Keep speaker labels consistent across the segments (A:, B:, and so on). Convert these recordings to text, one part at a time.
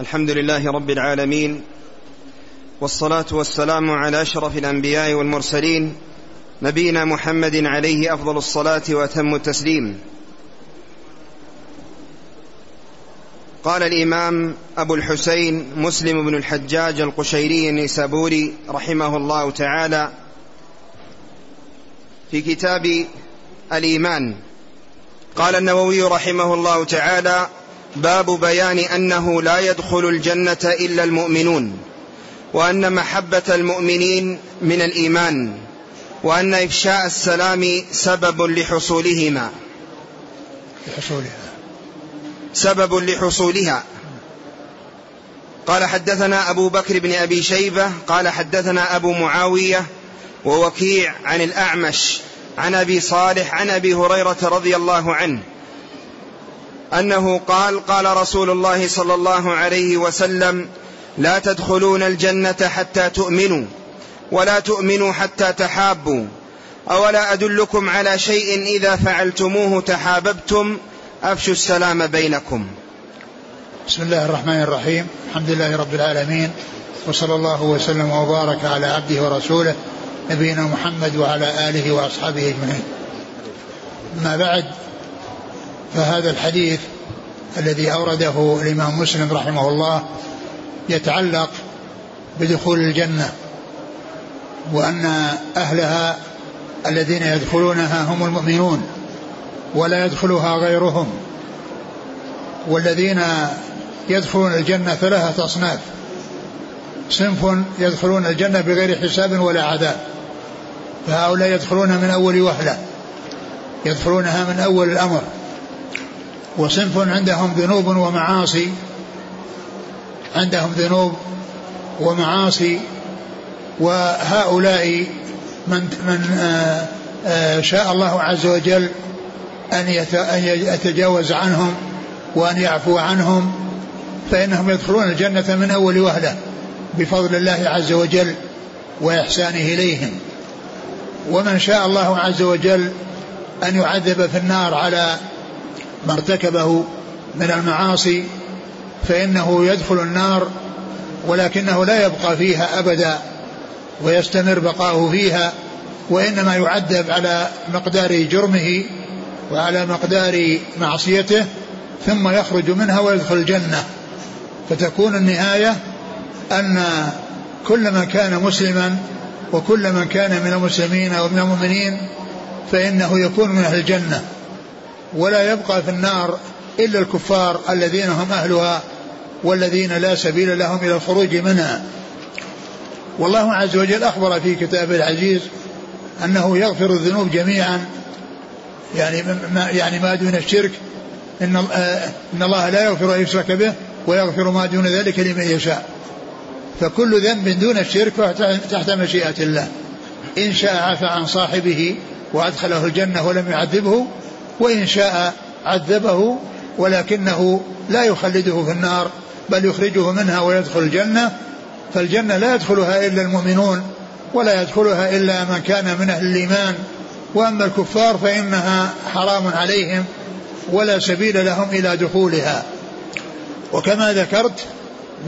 A: الحمد لله رب العالمين والصلاة والسلام على أشرف الأنبياء والمرسلين نبينا محمد عليه أفضل الصلاة وأتم التسليم. قال الإمام أبو الحسين مسلم بن الحجاج القشيري النيسابوري رحمه الله تعالى في كتاب الإيمان. قال النووي رحمه الله تعالى باب بيان أنه لا يدخل الجنة إلا المؤمنون وأن محبة المؤمنين من الإيمان وأن إفشاء السلام سبب لحصولهما.
B: لحصولها.
A: سبب لحصولها. قال حدثنا أبو بكر بن أبي شيبة قال حدثنا أبو معاوية ووكيع عن الأعمش عن أبي صالح عن أبي هريرة رضي الله عنه أنه قال قال رسول الله صلى الله عليه وسلم لا تدخلون الجنة حتى تؤمنوا ولا تؤمنوا حتى تحابوا أولا أدلكم على شيء إذا فعلتموه تحاببتم أفشوا السلام بينكم.
B: بسم الله الرحمن الرحيم الحمد لله رب العالمين وصلى الله وسلم وبارك على عبده ورسوله نبينا محمد وعلى آله وأصحابه أجمعين. ما بعد فهذا الحديث الذي أورده الإمام مسلم رحمه الله يتعلق بدخول الجنة وأن أهلها الذين يدخلونها هم المؤمنون ولا يدخلها غيرهم والذين يدخلون الجنة ثلاثة أصناف صنف يدخلون الجنة بغير حساب ولا عذاب فهؤلاء يدخلون من أول وهلة يدخلونها من أول الأمر. وصنف عندهم ذنوب ومعاصي عندهم ذنوب ومعاصي وهؤلاء من من آه، آه، شاء الله عز وجل أن يتجاوز عنهم وأن يعفو عنهم فإنهم يدخلون الجنة من أول وهلة بفضل الله عز وجل وإحسانه إليهم. ومن شاء الله عز وجل أن يعذب في النار على ما ارتكبه من المعاصي فإنه يدخل النار ولكنه لا يبقى فيها أبدا ويستمر بقاؤه فيها وإنما يعذب على مقدار جرمه وعلى مقدار معصيته ثم يخرج منها ويدخل الجنة. فتكون النهاية أن كل من كان مسلما وكل من كان من المسلمين أو من المؤمنين فإنه يكون من أهل الجنة. ولا يبقى في النار إلا الكفار الذين هم أهلها والذين لا سبيل لهم إلى الخروج منها. والله عز وجل أخبر في كتابه العزيز أنه يغفر الذنوب جميعا يعني ما يعني ما دون الشرك إن إن الله لا يغفر أن يشرك به ويغفر ما دون ذلك لمن يشاء. فكل ذنب دون الشرك تحت مشيئة الله. إن شاء عفى عن صاحبه وأدخله الجنة ولم يعذبه وإن شاء عذبه ولكنه لا يخلده في النار بل يخرجه منها ويدخل الجنة. فالجنة لا يدخلها إلا المؤمنون ولا يدخلها إلا من كان من أهل الإيمان. وأما الكفار فإنها حرام عليهم ولا سبيل لهم إلى دخولها. وكما ذكرت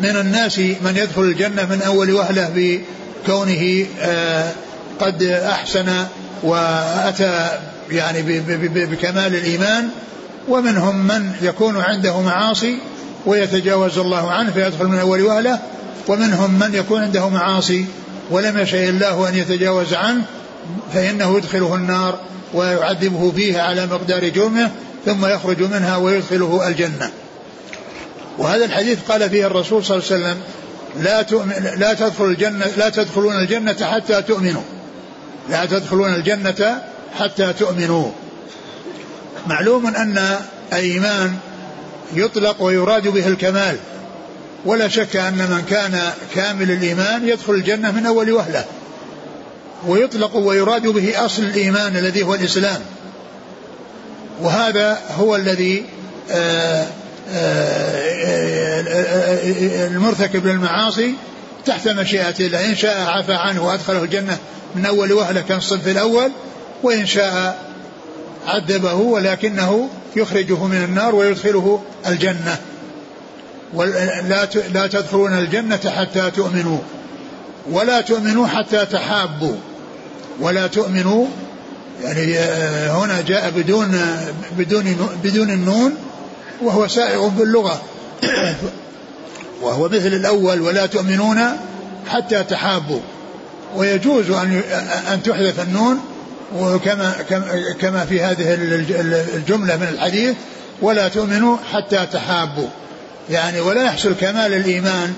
B: من الناس من يدخل الجنة من أول وهلة بكونه آه، قد أحسن وأتى يعني بكمال الإيمان ومنهم من يكون عنده معاصي ويتجاوز الله عنه فيدخل من أول وهلة ومنهم من يكون عنده معاصي ولم يشاء الله أن يتجاوز عنه فإنه يدخله النار ويعذبه فيها على مقدار جرمه ثم يخرج منها ويدخله الجنة. وهذا الحديث قال فيه الرسول صلى الله عليه وسلم لا تؤمن لا تدخل الجنة لا تدخلون الجنة حتى تؤمنوا. لا تدخلون الجنة حتى تؤمنوا. معلوم أن الإيمان يطلق ويراد به الكمال. ولا شك أن من كان كامل الإيمان يدخل الجنة من أول وهلة. ويطلق ويراد به أصل الإيمان الذي هو الإسلام. وهذا هو الذي آه، آه، آه، المرتكب للمعاصي تحت مشيئة الله إن شاء عفى عنه وأدخله الجنة من أول وهلة كالصنف الأول وإن شاء عذبه ولكنه يخرجه من النار ويدخله الجنة. لا لا تدخلون الجنة حتى تؤمنوا. ولا تؤمنوا حتى تحابوا. ولا تؤمنوا يعني آه، هنا جاء بدون بدون بدون النون وهو سائغ باللغة. وهو مثل الأول ولا تؤمنون حتى تحابوا. ويجوز أن أن تحذف النون وكما كما في هذه الجملة من الحديث ولا تؤمنوا حتى تحابوا. يعني ولا يحصل كمال الإيمان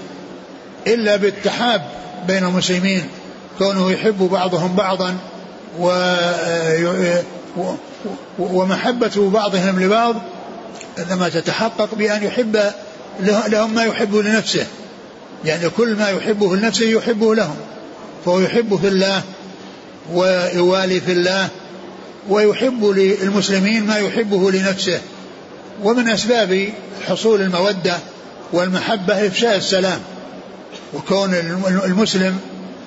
B: إلا بالتحاب بين المسلمين كونه يحب بعضهم بعضا و ومحبة بعضهم لبعض إنما تتحقق بأن يحب لهم ما يحب لنفسه. يعني كل ما يحبه لنفسه يحبه لهم فهو يحب في الله ويوالي في الله ويحب للمسلمين ما يحبه لنفسه. ومن أسباب حصول المودة والمحبة إفشاء السلام. وكون المسلم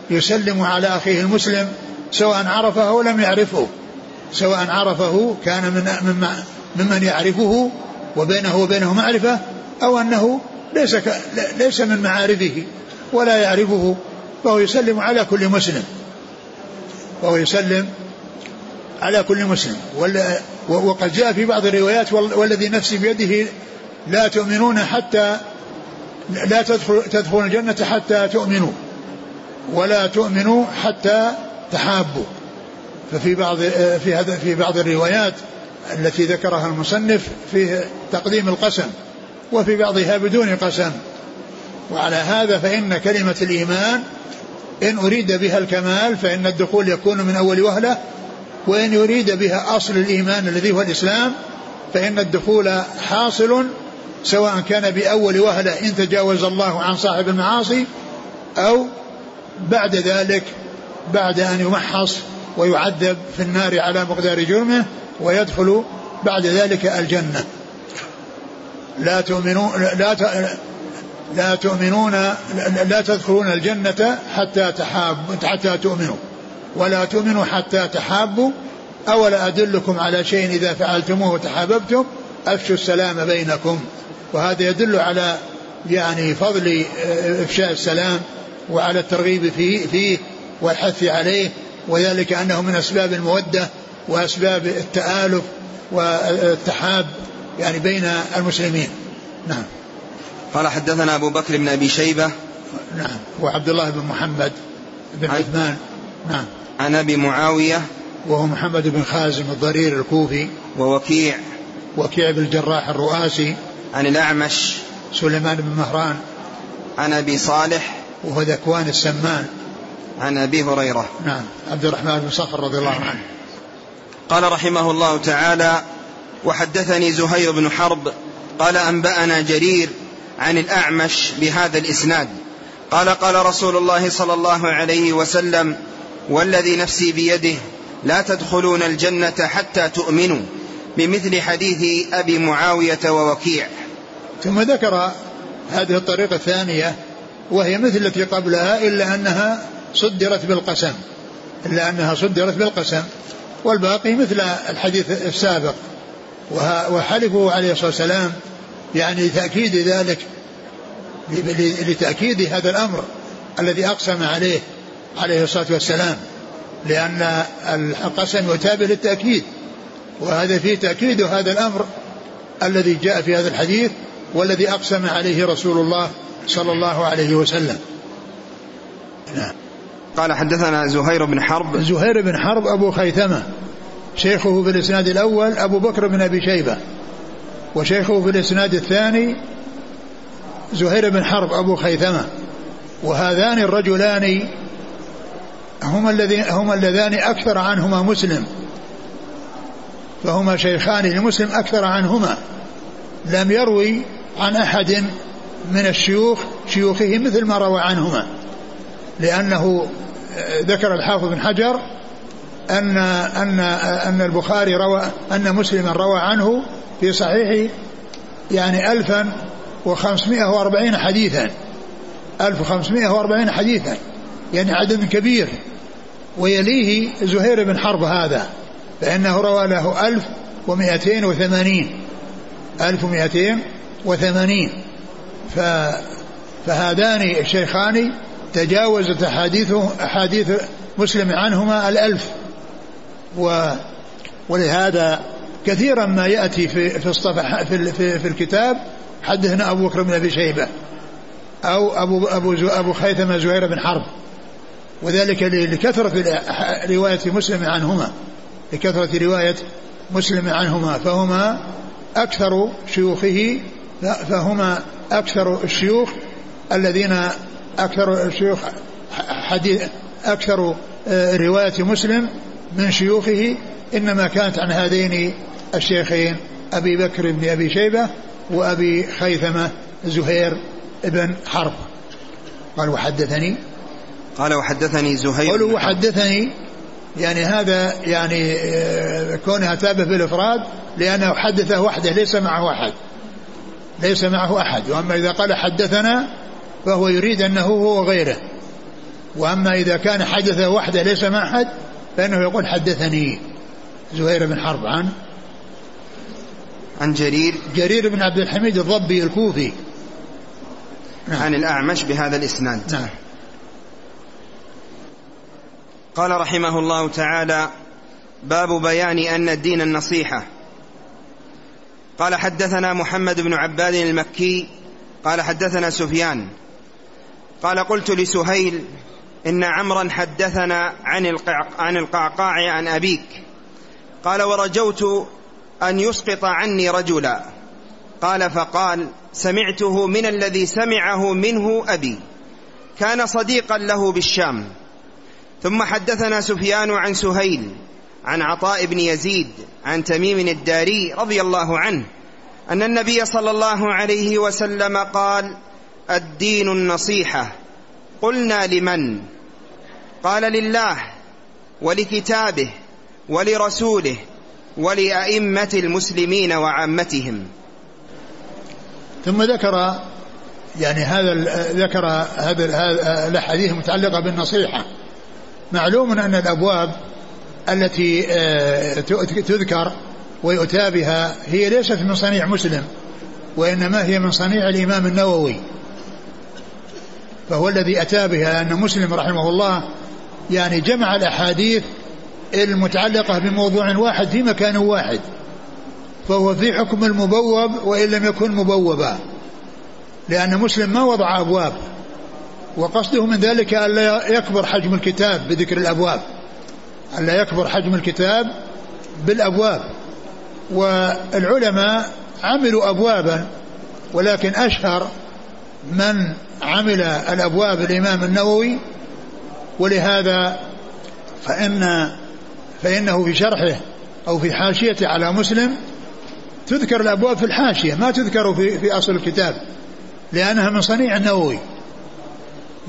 B: يسلم على أخيه المسلم سواء عرفه أو لم يعرفه. سواء عرفه كان من ممن يعرفه وبينه وبينه معرفة أو أنه ليس ليس من معارفه ولا يعرفه فهو يسلم على كل مسلم. وهو يسلم على كل مسلم. وقد جاء في بعض الروايات والذي نفسي بيده لا تؤمنون حتى لا تدخل تدخلون الجنة حتى تؤمنوا. ولا تؤمنوا حتى تحابوا. ففي بعض في هذا في بعض الروايات التي ذكرها المصنف في تقديم القسم وفي بعضها بدون قسم. وعلى هذا فإن كلمة الإيمان إن أريد بها الكمال فإن الدخول يكون من أول وهلة وإن يريد بها أصل الإيمان الذي هو الإسلام فإن الدخول حاصل سواء كان بأول وهلة إن تجاوز الله عن صاحب المعاصي أو بعد ذلك بعد أن يمحص ويعذب في النار على مقدار جرمه ويدخل بعد ذلك الجنة. لا تؤمنون لا لا تؤمنون لا تدخلون الجنة حتى تحاب حتى تؤمنوا. ولا تؤمنوا حتى تحابوا. أولا أدلكم على شيء إذا فعلتموه وتحاببتم؟ أفشوا السلام بينكم. وهذا يدل على يعني فضل إفشاء السلام وعلى الترغيب فيه, فيه والحث عليه. وذلك أنه من أسباب المودة وأسباب التآلف والتحاب يعني بين المسلمين. نعم.
A: قال حدثنا أبو بكر بن أبي شيبة.
B: نعم. وعبد الله بن محمد بن عثمان. نعم.
A: عن أبي معاوية.
B: وهو محمد بن خازم الضرير الكوفي.
A: ووكيع.
B: وكيع بن الجراح الرؤاسي.
A: عن الأعمش.
B: سليمان بن مهران.
A: عن أبي صالح.
B: وهو ذكوان السمان.
A: عن أبي هريرة.
B: نعم. عبد الرحمن بن صخر رضي الله عنه.
A: قال رحمه الله تعالى وحدثني زهير بن حرب. قال أنبأنا جرير عن الأعمش بهذا الإسناد. قال قال رسول الله صلى الله عليه وسلم والذي نفسي بيده لا تدخلون الجنة حتى تؤمنوا بمثل حديث أبي معاوية ووكيع.
B: ثم ذكر هذه الطريقة الثانية وهي مثل التي قبلها إلا أنها صدرت بالقسم. إلا أنها صدرت بالقسم. والباقي مثل الحديث السابق. وحلفه عليه الصلاة والسلام يعني لتأكيد ذلك لتأكيد هذا الأمر الذي أقسم عليه عليه الصلاة والسلام لأن القسم يتابع للتأكيد وهذا فيه تأكيد هذا الأمر الذي جاء في هذا الحديث والذي أقسم عليه رسول الله صلى الله عليه وسلم.
A: نعم. قال حدثنا زهير بن حرب.
B: زهير بن حرب أبو خيثمة شيخه في الإسناد الأول أبو بكر بن أبي شيبة وشيخه في الإسناد الثاني زهير بن حرب أبو خيثمة وهذان الرجلان هما الذين هما اللذان أكثر عنهما مسلم فهما شيخان لمسلم أكثر عنهما لم يروي عن أحد من الشيوخ شيوخه مثل ما روى عنهما لأنه ذكر الحافظ بن حجر أن أن أن البخاري روى أن مسلما روى عنه في صحيح يعني ألفا وخمسمائة وأربعين حديثا. ألف وخمسمائة وأربعين حديثا. يعني عدد كبير. ويليه زهير بن حرب هذا فإنه روى له ألف ومائتين وثمانين. ألف ومائتين وثمانين. ف فهذان الشيخان تجاوزت أحاديثه أحاديث مسلم عنهما الألف. و ولهذا كثيرا ما يأتي في في الصفح في, في, في الكتاب حدثنا أبو بكر بن أبي شيبة أو أبو أبو أبو خيثمة زهير بن حرب. وذلك لكثرة رواية مسلم عنهما. لكثرة رواية مسلم عنهما. فهما أكثر شيوخه فهما أكثر الشيوخ الذين أكثر الشيوخ حديث أكثر آه، رواية مسلم من شيوخه إنما كانت عن هذين الشيخين أبي بكر بن أبي شيبة وأبي خيثمة زهير بن حرب. قال وحدثني.
A: قال وحدثني زهير
B: قال وحدثني. يعني هذا يعني آه، كونها تابه بالافراد لأنه حدثه وحده ليس معه أحد. ليس معه أحد. وأما إذا قال حدثنا فهو يريد أنه هو غيره وأما إذا كان حدثه وحده ليس مع أحد فإنه يقول حدثني. زهير بن حرب عن
A: عن جرير
B: جرير بن عبد الحميد الضبي الكوفي.
A: نعم. عن الأعمش بهذا الإسناد.
B: نعم.
A: قال رحمه الله تعالى باب بيان أن الدين النصيحة. قال حدثنا محمد بن عباد المكي. قال حدثنا سفيان. قال قلت لسهيل إن عمرا حدثنا عن, عن القعقاع عن أبيك. قال ورجوت أن يسقط عني رجلا. قال فقال سمعته من الذي سمعه منه أبي. كان صديقا له بالشام. ثم حدثنا سفيان عن سهيل عن عطاء بن يزيد عن تميم الداري رضي الله عنه أن النبي صلى الله عليه وسلم قال الدين النصيحة. قلنا لمن؟ قال لله ولكتابه ولرسوله ولأئمة المسلمين وعامتهم.
B: ثم ذكر يعني هذا ذكر هذا الأحاديث المتعلقة بالنصيحة. معلوم أن الأبواب التي آه، تذكر ويؤتى بها هي ليست من صنيع مسلم وإنما هي من صنيع الإمام النووي. فهو الذي أتى بها أن مسلم رحمه الله يعني جمع الأحاديث المتعلقة بموضوع واحد في مكان واحد فهو في حكم المبوب وإن لم يكن مبوبا لأن مسلم ما وضع أبواب وقصده من ذلك ألا يكبر حجم الكتاب بذكر الأبواب ألا يكبر حجم الكتاب بالأبواب والعلماء عملوا أبوابا ولكن أشهر من عمل الأبواب الإمام النووي ولهذا فإن فإنه في شرحه أو في حاشيته على مسلم تذكر الأبواب في الحاشية ما تذكر في, في أصل الكتاب لأنها من صنيع النووي.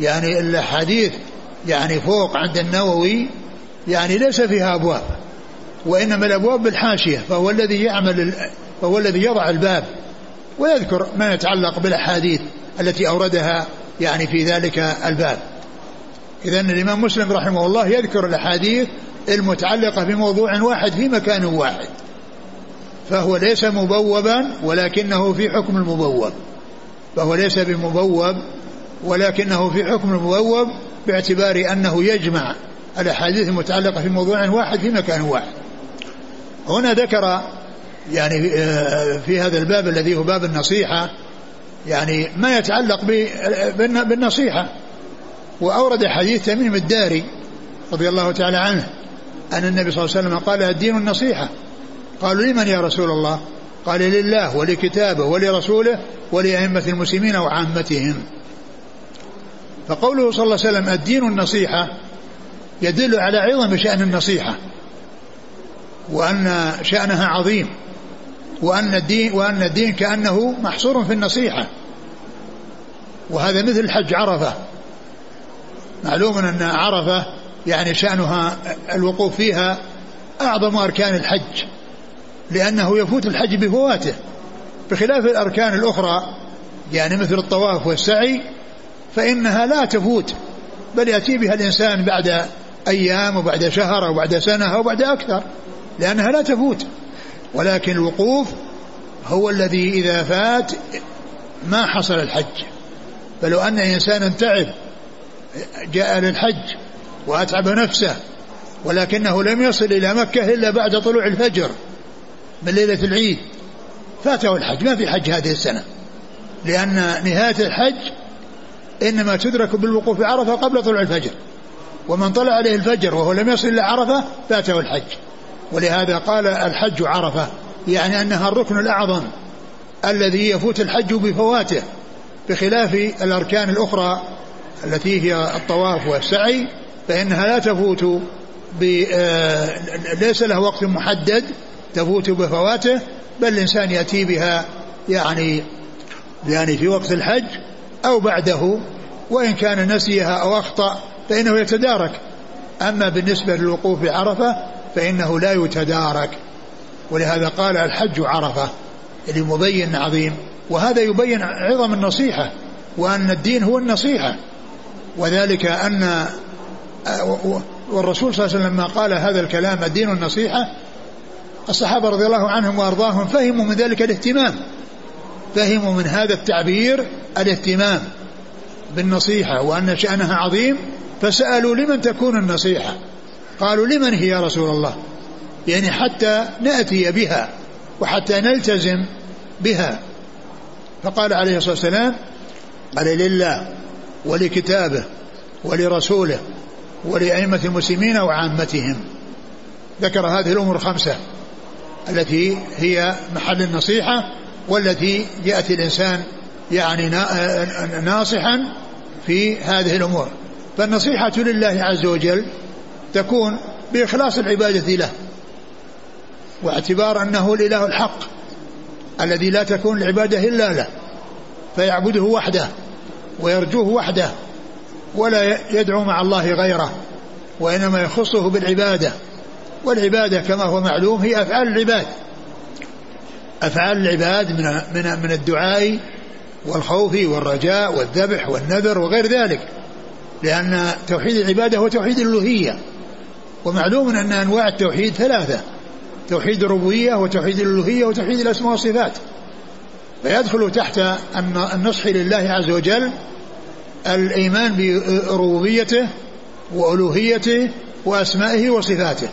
B: يعني الحديث يعني فوق عند النووي يعني ليس فيها أبواب وإنما الأبواب بالحاشية فهو الذي يعمل فهو الذي يضع الباب ويذكر ما يتعلق بالأحاديث التي أوردها يعني في ذلك الباب. إذا الإمام مسلم رحمه الله يذكر الأحاديث المتعلقة بموضوع واحد في مكان واحد فهو ليس مبوبا ولكنه في حكم المبوب. فهو ليس بمبوب ولكنه في حكم المبوب باعتبار أنه يجمع الأحاديث المتعلقة في موضوع واحد في مكان واحد. هنا ذكر يعني آه، في هذا الباب الذي هو باب النصيحة يعني ما يتعلق بالنصيحة. وأورد حديث تميم الداري رضي الله تعالى عنه أن النبي صلى الله عليه وسلم قال الدين النصيحة. قالوا لمن يا رسول الله؟ قال لله ولكتابه ولرسوله ولأئمة المسلمين وعامتهم. فقوله صلى الله عليه وسلم الدين النصيحة يدل على عظم شأن النصيحة وأن شأنها عظيم وأن الدين وأن الدين كأنه محصور في النصيحة. وهذا مثل حج عرفة. معلوم أن عرفة يعني شأنها الوقوف فيها أعظم أركان الحج لأنه يفوت الحج بفواته بخلاف الأركان الأخرى يعني مثل الطواف والسعي فإنها لا تفوت بل يأتي بها الإنسان بعد أيام وبعد شهر أو بعد سنة أو بعد أكثر لأنها لا تفوت. ولكن الوقوف هو الذي إذا فات ما حصل الحج. فلو أن إنسانا تعب جاء للحج وأتعب نفسه ولكنه لم يصل إلى مكة إلا بعد طلوع الفجر من ليلة العيد. فاته الحج. ما في حج هذه السنة لأن نهاية الحج إنما تدرك بالوقوف عرفة قبل طلوع الفجر ومن طلع عليه الفجر وهو لم يصل إلى عرفة فاته الحج. ولهذا قال الحج عرفة يعني أنها الركن الأعظم الذي يفوت الحج بفواته بخلاف الأركان الأخرى التي هي الطواف والسعي فإنها لا تفوت آه، ليس له وقت محدد تفوت بفواته بل الإنسان يأتي بها يعني يعني في وقت الحج أو بعده وإن كان نسيها أو أخطأ فإنه يتدارك. أما بالنسبة للوقوف بعرفة فإنه لا يتدارك. ولهذا قال الحج عرفة اللي مبين عظيم. وهذا يبين عظم النصيحة وأن الدين هو النصيحة. وذلك أن والرسول صلى الله عليه وسلم لما قال هذا الكلام الدين النصيحة الصحابة رضي الله عنهم وأرضاهم فهموا من ذلك الاهتمام. فهموا من هذا التعبير الاهتمام بالنصيحة وأن شأنها عظيم فسألوا لمن تكون النصيحة؟ قالوا لمن هي يا رسول الله؟ يعني حتى نأتي بها وحتى نلتزم بها. فقال عليه الصلاة والسلام قال لله ولكتابه ولرسوله ولأئمة المسلمين وعامتهم. ذكر هذه الأمور الخمسة التي هي محل النصيحة والتي يأتي الإنسان يعني ناصحا في هذه الأمور. فالنصيحة لله عز وجل تكون بإخلاص العبادة له واعتبار أنه الإله الحق الذي لا تكون العبادة إلا له فيعبده وحده ويرجوه وحده ولا يدعو مع الله غيره وإنما يخصه بالعبادة. والعبادة كما هو معلوم هي أفعال العباد. أفعال العباد من من من الدعاء والخوف والرجاء والذبح والنذر وغير ذلك لأن توحيد العبادة هو توحيد الألوهية. ومعلوم أن أنواع التوحيد ثلاثة توحيد الربوبية وتوحيد الألوهية وتوحيد الأسماء والصفات. فيدخل تحت النصح لله عز وجل الإيمان بربوبيته وألوهيته وأسمائه وصفاته.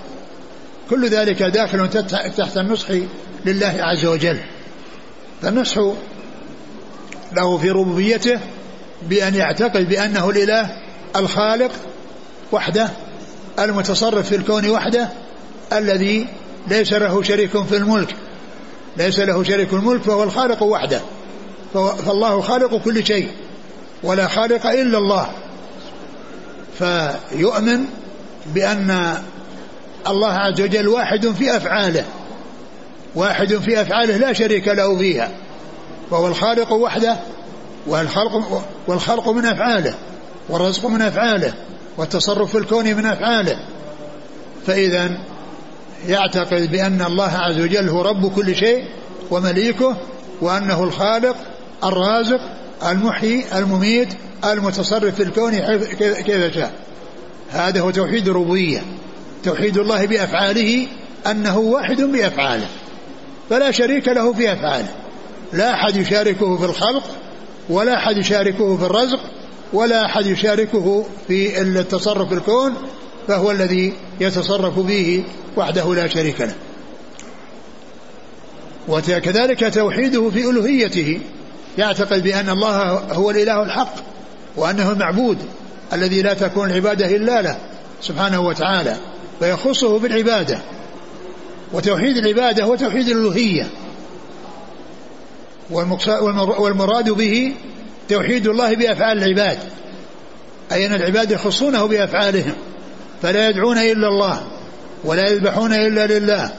B: كل ذلك داخل تحت النصح لله عز وجل. فالنصح له في ربوبيته بأن يعتقد بأنه الإله الخالق وحده المتصرف في الكون وحده الذي ليس له شريك في الملك. ليس له شريك الملك فهو الخالق وحده. فالله خالق كل شيء. ولا خالق إلا الله. فيؤمن بأن الله عز وجل واحد في أفعاله. واحد في أفعاله لا شريك له فيها. وهو الخالق وحده والخلق, والخلق من أفعاله والرزق من أفعاله والتصرف في الكون من أفعاله. فإذا يعتقد بأن الله عز وجل هو رب كل شيء ومليكه وأنه الخالق الرازق المحيي المميت المتصرف في الكون كيف شاء. هذا هو توحيد الربوبية. توحيد الله بأفعاله أنه واحد بأفعاله. فلا شريك له في أفعاله. لا أحد يشاركه في الخلق ولا أحد يشاركه في الرزق ولا أحد يشاركه في التصرف في الكون فهو الذي يتصرف به وحده لا شريك له. وكذلك توحيده في ألوهيته. يعتقد بأن الله هو الإله الحق وأنه المعبود الذي لا تكون العبادة إلا له سبحانه وتعالى فيخصه بالعبادة وتوحيد العبادة هو توحيد الألوهية والمراد به توحيد الله بأفعال العباد أي أن العباد يخصونه بأفعالهم فلا يدعون إلا الله ولا يذبحون إلا لله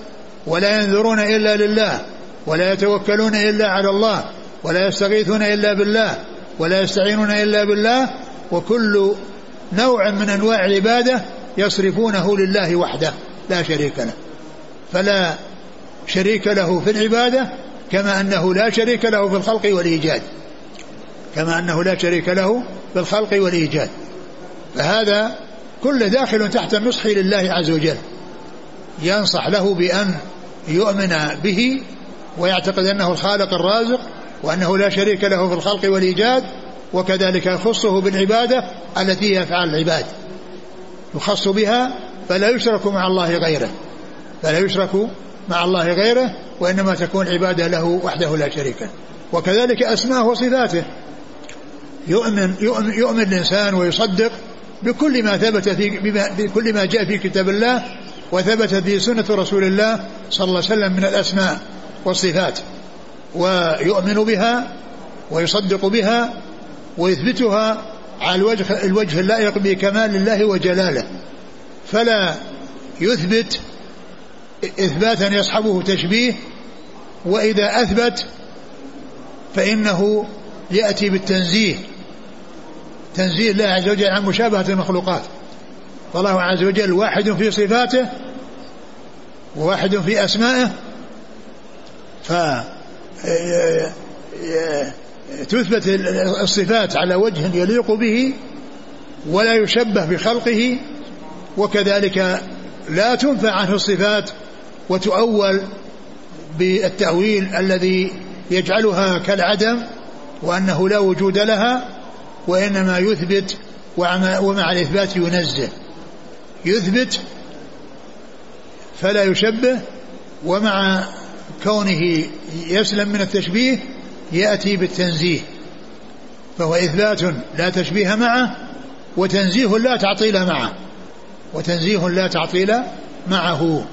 B: ولا ينذرون إلا لله ولا يتوكلون إلا على الله ولا يستغيثون إلا بالله ولا يستعينون إلا بالله وكل نوع من أنواع العبادة يصرفونه لله وحده لا شريك له. فلا شريك له في العبادة كما أنه لا شريك له في الخلق والإيجاد. كما أنه لا شريك له في الخلق والإيجاد. فهذا كل داخل تحت النصح لله عز وجل. ينصح له بأن يؤمن به ويعتقد أنه الخالق الرازق وأنه لا شريك له في الخلق والإيجاد وكذلك يخصه بالعبادة التي هي أفعال العباد. يخص بها فلا يشرك مع الله غيره. فلا يشرك مع الله غيره وإنما تكون عبادة له وحده لا شريك له. وكذلك أسماءه وصفاته. يؤمن, يؤمن, يؤمن الإنسان ويصدق بكل ما ثبت في بكل ما جاء في كتاب الله وثبت في سنة رسول الله صلى الله عليه وسلم من الأسماء والصفات. ويؤمن بها ويصدق بها ويثبتها على الوجه الوجه اللائق بكمال الله وجلاله. فلا يثبت إثباتا يصحبه تشبيه وإذا أثبت فإنه يأتي بالتنزيه. تنزيه الله عز وجل عن مشابهة المخلوقات. فالله عز وجل واحد في صفاته وواحد في أسمائه. ف تثبت الصفات على وجه يليق به ولا يشبه بخلقه وكذلك لا تنفى عنه الصفات وتؤول بالتأويل الذي يجعلها كالعدم وأنه لا وجود لها وإنما يثبت ومع الإثبات ينزه. يثبت فلا يشبه ومع كونه يسلم من التشبيه يأتي بالتنزيه فهو إثبات لا تشبيه معه وتنزيه لا تعطيل معه وتنزيه لا تعطيل معه.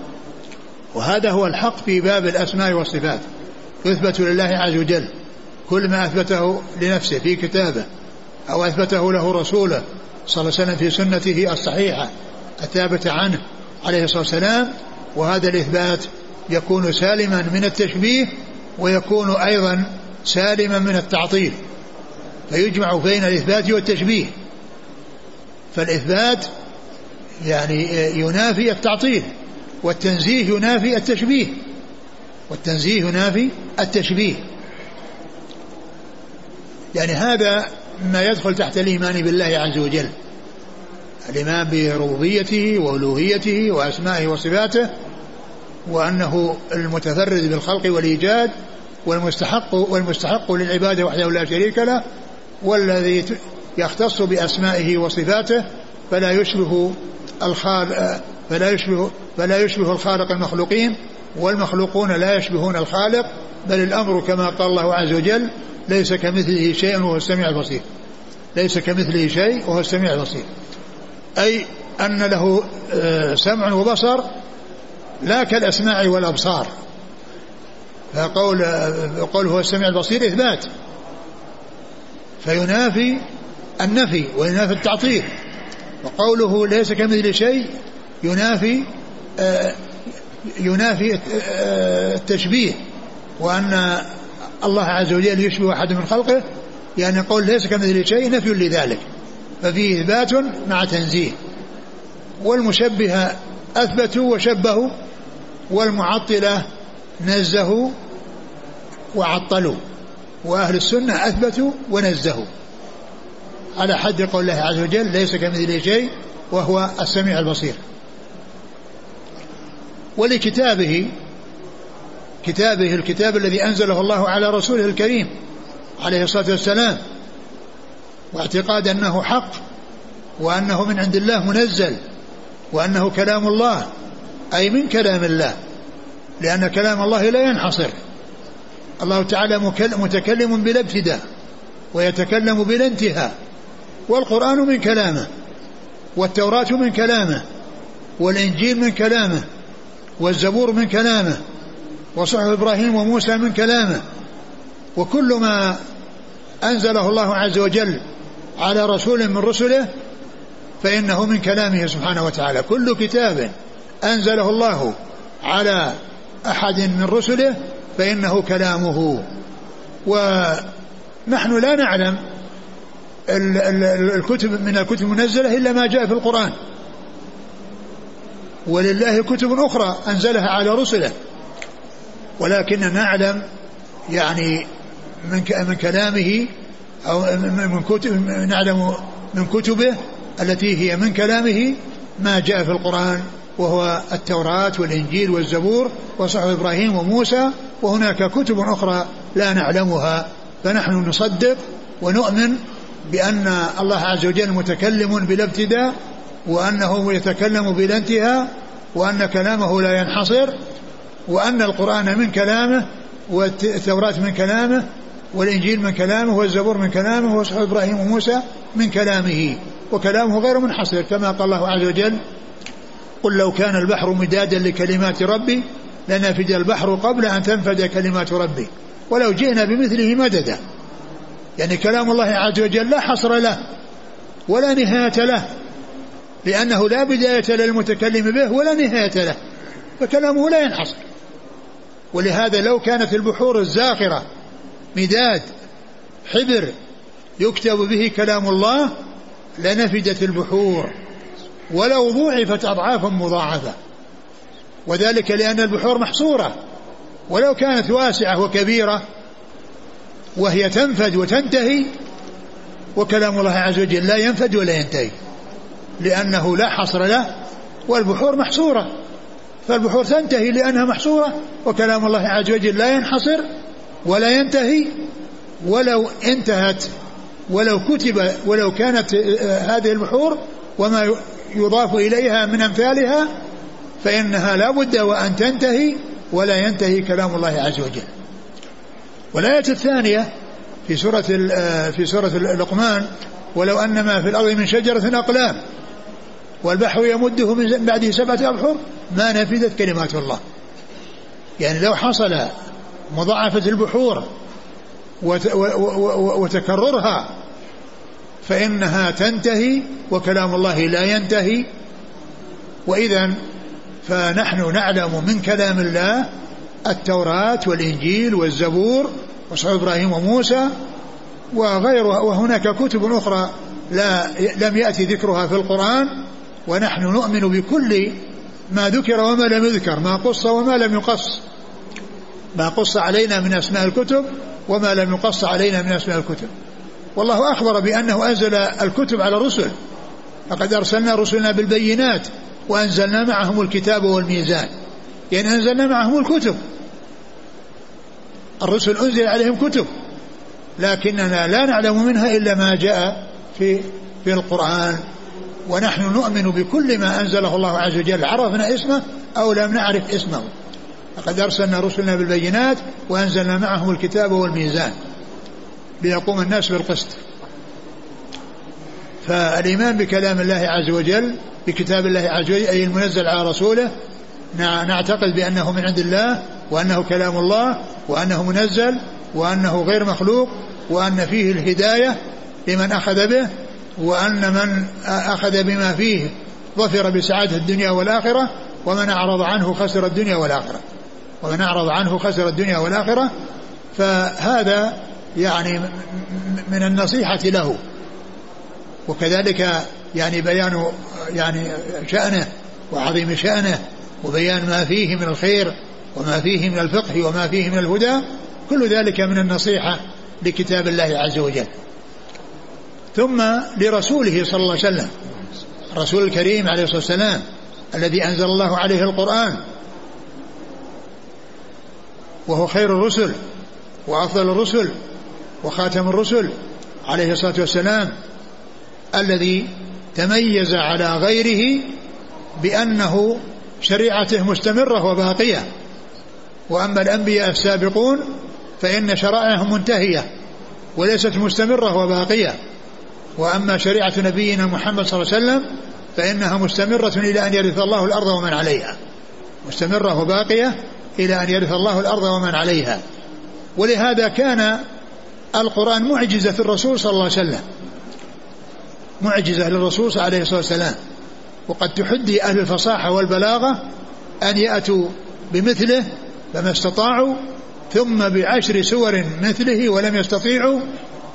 B: وهذا هو الحق في باب الأسماء والصفات يثبت لله عز وجل كل ما أثبته لنفسه في كتابه أو أثبته له رسوله صلى الله عليه وسلم في سنته الصحيحة الثابتة عنه عليه الصلاة والسلام. وهذا الإثبات يكون سالما من التشبيه ويكون أيضا سالما من التعطيل فيجمع بين الإثبات والتشبيه. فالإثبات يعني ينافي التعطيل والتنزيه ينافي التشبيه والتنزيه ينافي التشبيه. يعني هذا ما يدخل تحت الإيمان بالله عز وجل الإيمان بربوبيته وألوهيته وأسمائه وصفاته وأنه المتفرد بالخلق والإيجاد والمستحق والمستحق للعبادة وحده لا شريك له والذي يختص بأسمائه وصفاته فلا يشبه الخالق فلا يشبه فلا يشبه الخالق المخلوقين والمخلوقون لا يشبهون الخالق بل الأمر كما قال الله عز وجل ليس كمثله شيء وهو السميع البصير. ليس كمثله شيء وهو السميع البصير. أي أن له آه، سمع وبصر لا كالأسماع والأبصار. فقول قول هو السميع البصير إثبات. فينافي النفي وينافي التعطيل. وقوله ليس كمثل شيء ينافي آه، ينافي آه، التشبيه. وأن الله عز وجل يشبه أحد من خلقه يعني قول ليس كمثل شيء نفي لذلك. ففيه إثبات مع تنزيه. والمشبهة أثبتوا وشبهوا والمعطلة نزهوا وعطلوا وأهل السنة أثبتوا ونزهوا. على حد قول الله عز وجل ليس كمثله شيء وهو السميع البصير. ولكتابه كتابه الكتاب الذي أنزله الله على رسوله الكريم عليه الصلاة والسلام واعتقاد أنه حق وأنه من عند الله منزل وأنه كلام الله أي من كلام الله لأن كلام الله لا ينحصر. الله تعالى متكلم بلا ابتداء ويتكلم بلا انتهاء. والقرآن من كلامه والتوراة من كلامه والإنجيل من كلامه والزبور من كلامه وصحف إبراهيم وموسى من كلامه. وكل ما أنزله الله عز وجل على رسول من رسله فإنه من كلامه سبحانه وتعالى. كل كتاب أنزله الله على أحد من رسله فإنه كلامه. ونحن لا نعلم الكتب من الكتب المنزلة إلا ما جاء في القرآن. ولله كتب أخرى أنزلها على رسله. ولكن نعلم يعني من من كلامه أو من كتب نعلم من كتبه التي هي من كلامه ما جاء في القرآن وهو التوراة والإنجيل والزبور وصحف إبراهيم وموسى وهناك كتب أخرى لا نعلمها فنحن نصدق ونؤمن بأن الله عز وجل متكلم بلا ابتداء وأنه يتكلم بلا انتهاء وأن كلامه لا ينحصر وأن القرآن من كلامه والتوراة من كلامه والإنجيل من كلامه والزبور من كلامه وصحف إبراهيم وموسى من كلامه. وكلامه غير منحصر كما قال الله عز وجل قل لو كان البحر مدادا لكلمات ربي لنفد البحر قبل أن تنفد كلمات ربي ولو جئنا بمثله مددا. يعني كلام الله عز وجل لا حصر له ولا نهاية له لأنه لا بداية للمتكلم به ولا نهاية له فكلامه لا ينحصر. ولهذا لو كانت البحور الزاخرة مداد حبر يكتب به كلام الله لنفدت البحور. ولو ضوعفت أضعافا مضاعفة. وذلك لأن البحور محصورة. ولو كانت واسعة وكبيرة وهي تنفد وتنتهي وكلام الله عز وجل لا ينفد ولا ينتهي. لأنه لا حصر له والبحور محصورة. فالبحور تنتهي لأنها محصورة وكلام الله عز وجل لا ينحصر ولا ينتهي. ولو انتهت ولو كتب ولو كانت آه، هذه البحور وما يضاف إليها من أمثالها فإنها لا بد وأن تنتهي ولا ينتهي كلام الله عز وجل. والآية الثانية في سورة آه، في سورة لقمان ولو أن ما في الأرض من شجرة أقلام والبحر يمده من بعده سبعة أبحر ما نفذت كلمات الله. يعني لو حصل مضاعفة البحور وتكررها فإنها تنتهي وكلام الله لا ينتهي. وإذا فنحن نعلم من كلام الله التوراة والإنجيل والزبور وصحف إبراهيم وموسى وغيرها وهناك كتب أخرى لا لم يأتي ذكرها في القرآن. ونحن نؤمن بكل ما ذكر وما لم يذكر ما قص وما لم يقص. ما قص علينا من أسماء الكتب وما لم يقص علينا من أسماء الكتب. والله أخبر بأنه أنزل الكتب على الرسل. لقد أرسلنا رسلنا بالبينات وأنزلنا معهم الكتاب والميزان. يعني أنزلنا معهم الكتب. الرسل أنزل عليهم كتب. لكننا لا نعلم منها إلا ما جاء في في القرآن. ونحن نؤمن بكل ما أنزله الله عز وجل. عرفنا اسمه أو لم نعرف اسمه. لقد أرسلنا رسلنا بالبينات وأنزلنا معهم الكتاب والميزان ليقوم الناس بالقسط. فالإيمان بكلام الله عز وجل بكتاب الله عز وجل أي المنزل على رسوله نعتقد بأنه من عند الله وأنه كلام الله وأنه منزل وأنه غير مخلوق وأن فيه الهداية لمن أخذ به وأن من أخذ بما فيه ظفر بسعادة الدنيا والآخرة ومن أعرض عنه خسر الدنيا والآخرة. ومن أعرض عنه خسر الدنيا والآخرة فهذا يعني من النصيحة له. وكذلك يعني بيان يعني شأنه وعظيم شأنه وبيان ما فيه من الخير وما فيه من الفقه وما فيه من الهدى كل ذلك من النصيحة لكتاب الله عز وجل. ثم لرسوله صلى الله عليه وسلم الرسول الكريم عليه الصلاة والسلام الذي أنزل الله عليه القرآن. وهو خير الرسل وأفضل الرسل وخاتم الرسل عليه الصلاة والسلام الذي تميز على غيره بأنه شريعته مستمرة وباقية. وأما الأنبياء السابقون فإن شرائعهم منتهية وليست مستمرة وباقية. وأما شريعة نبينا محمد صلى الله عليه وسلم فإنها مستمرة إلى أن يرث الله الأرض ومن عليها. مستمرة وباقية إلى أن يرث الله الأرض ومن عليها. ولهذا كان القرآن معجزة الرسول صلى الله عليه وسلم. معجزة للرسول عليه الصلاة والسلام. وقد تحدي أهل الفصاحة والبلاغة أن يأتوا بمثله فما استطاعوا ثم بعشر سور مثله ولم يستطيعوا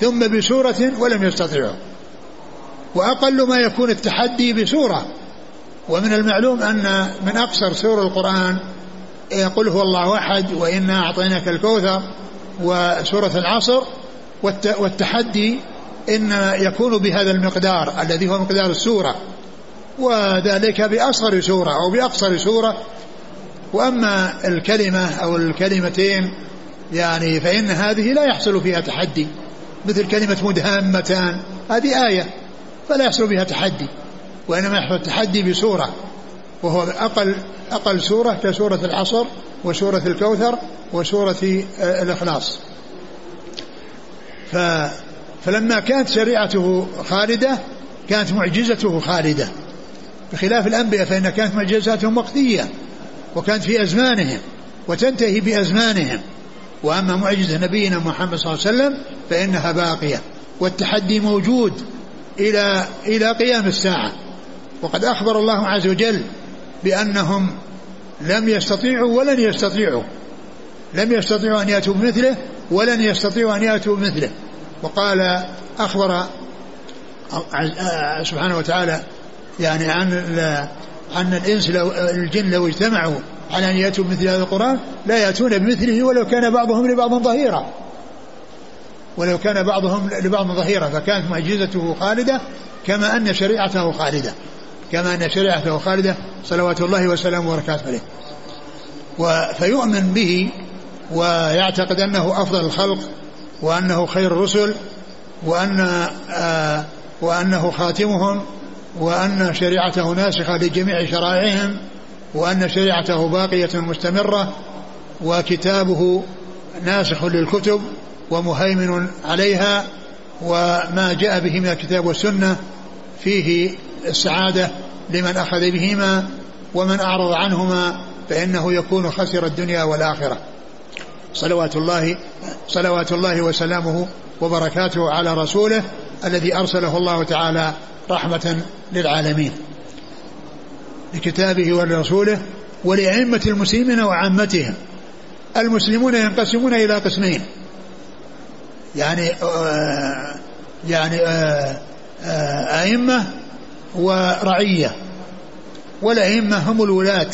B: ثم بسورة ولم يستطيعوا. وأقل ما يكون التحدي بسورة. ومن المعلوم أن من أقصر سور القرآن يقول هو الله أحد وإنا أعطيناك الكوثر وسورة العصر والتحدي إن يكون بهذا المقدار الذي هو مقدار السورة وذلك بأصغر سورة أو بأقصر سورة وأما الكلمة أو الكلمتين يعني فإن هذه لا يحصل فيها تحدي مثل كلمة مدهامتان هذه آية فلا يحصل بها تحدي وإنما يحصل التحدي بسورة وهو أقل أقل سورة كسورة العصر وسورة الكوثر وسورة آه، الإخلاص. ف فلما كانت شريعته خالدة كانت معجزته خالدة. بخلاف الأنبياء فإن كانت معجزاتهم وقتية وكانت في أزمانهم وتنتهي بأزمانهم. وأما معجزة نبينا محمد صلى الله عليه وسلم فإنها باقية. والتحدي موجود إلى إلى قيام الساعة. وقد أخبر الله عز وجل بأنهم لم يستطيعوا ولن يستطيعوا. لم يستطيعوا أن يأتوا بمثله ولن يستطيعوا أن يأتوا بمثله. وقال أخبر سبحانه وتعالى يعني عن عن الإنس لو الجن لو اجتمعوا على أن يأتوا بمثل هذا القرآن لا يأتون بمثله ولو كان بعضهم لبعض ظهيرا. ولو كان بعضهم لبعض ظهيرا فكانت معجزته خالدة كما أن شريعته خالدة. كما أن شريعته خالدة صلوات الله وسلامه وبركاته عليه. فيؤمن به ويعتقد أنه أفضل الخلق وأنه خير الرسل وأن آه وأنه خاتمهم وأن شريعته ناسخة لجميع شرائعهم وأن شريعته باقية مستمرة وكتابه ناسخ للكتب ومهيمن عليها وما جاء به من الكتاب والسنة فيه السعادة لمن أخذ بهما ومن أعرض عنهما فإنه يكون خسر الدنيا والآخرة. صلوات الله صلوات الله وسلامه وبركاته على رسوله الذي أرسله الله تعالى رحمة للعالمين. لكتابه ولرسوله ولأئمة المسلمين وعامتهم. المسلمون ينقسمون إلى قسمين. يعني آه يعني آه آه أئمة ورعية. والأئمة هم الولاة.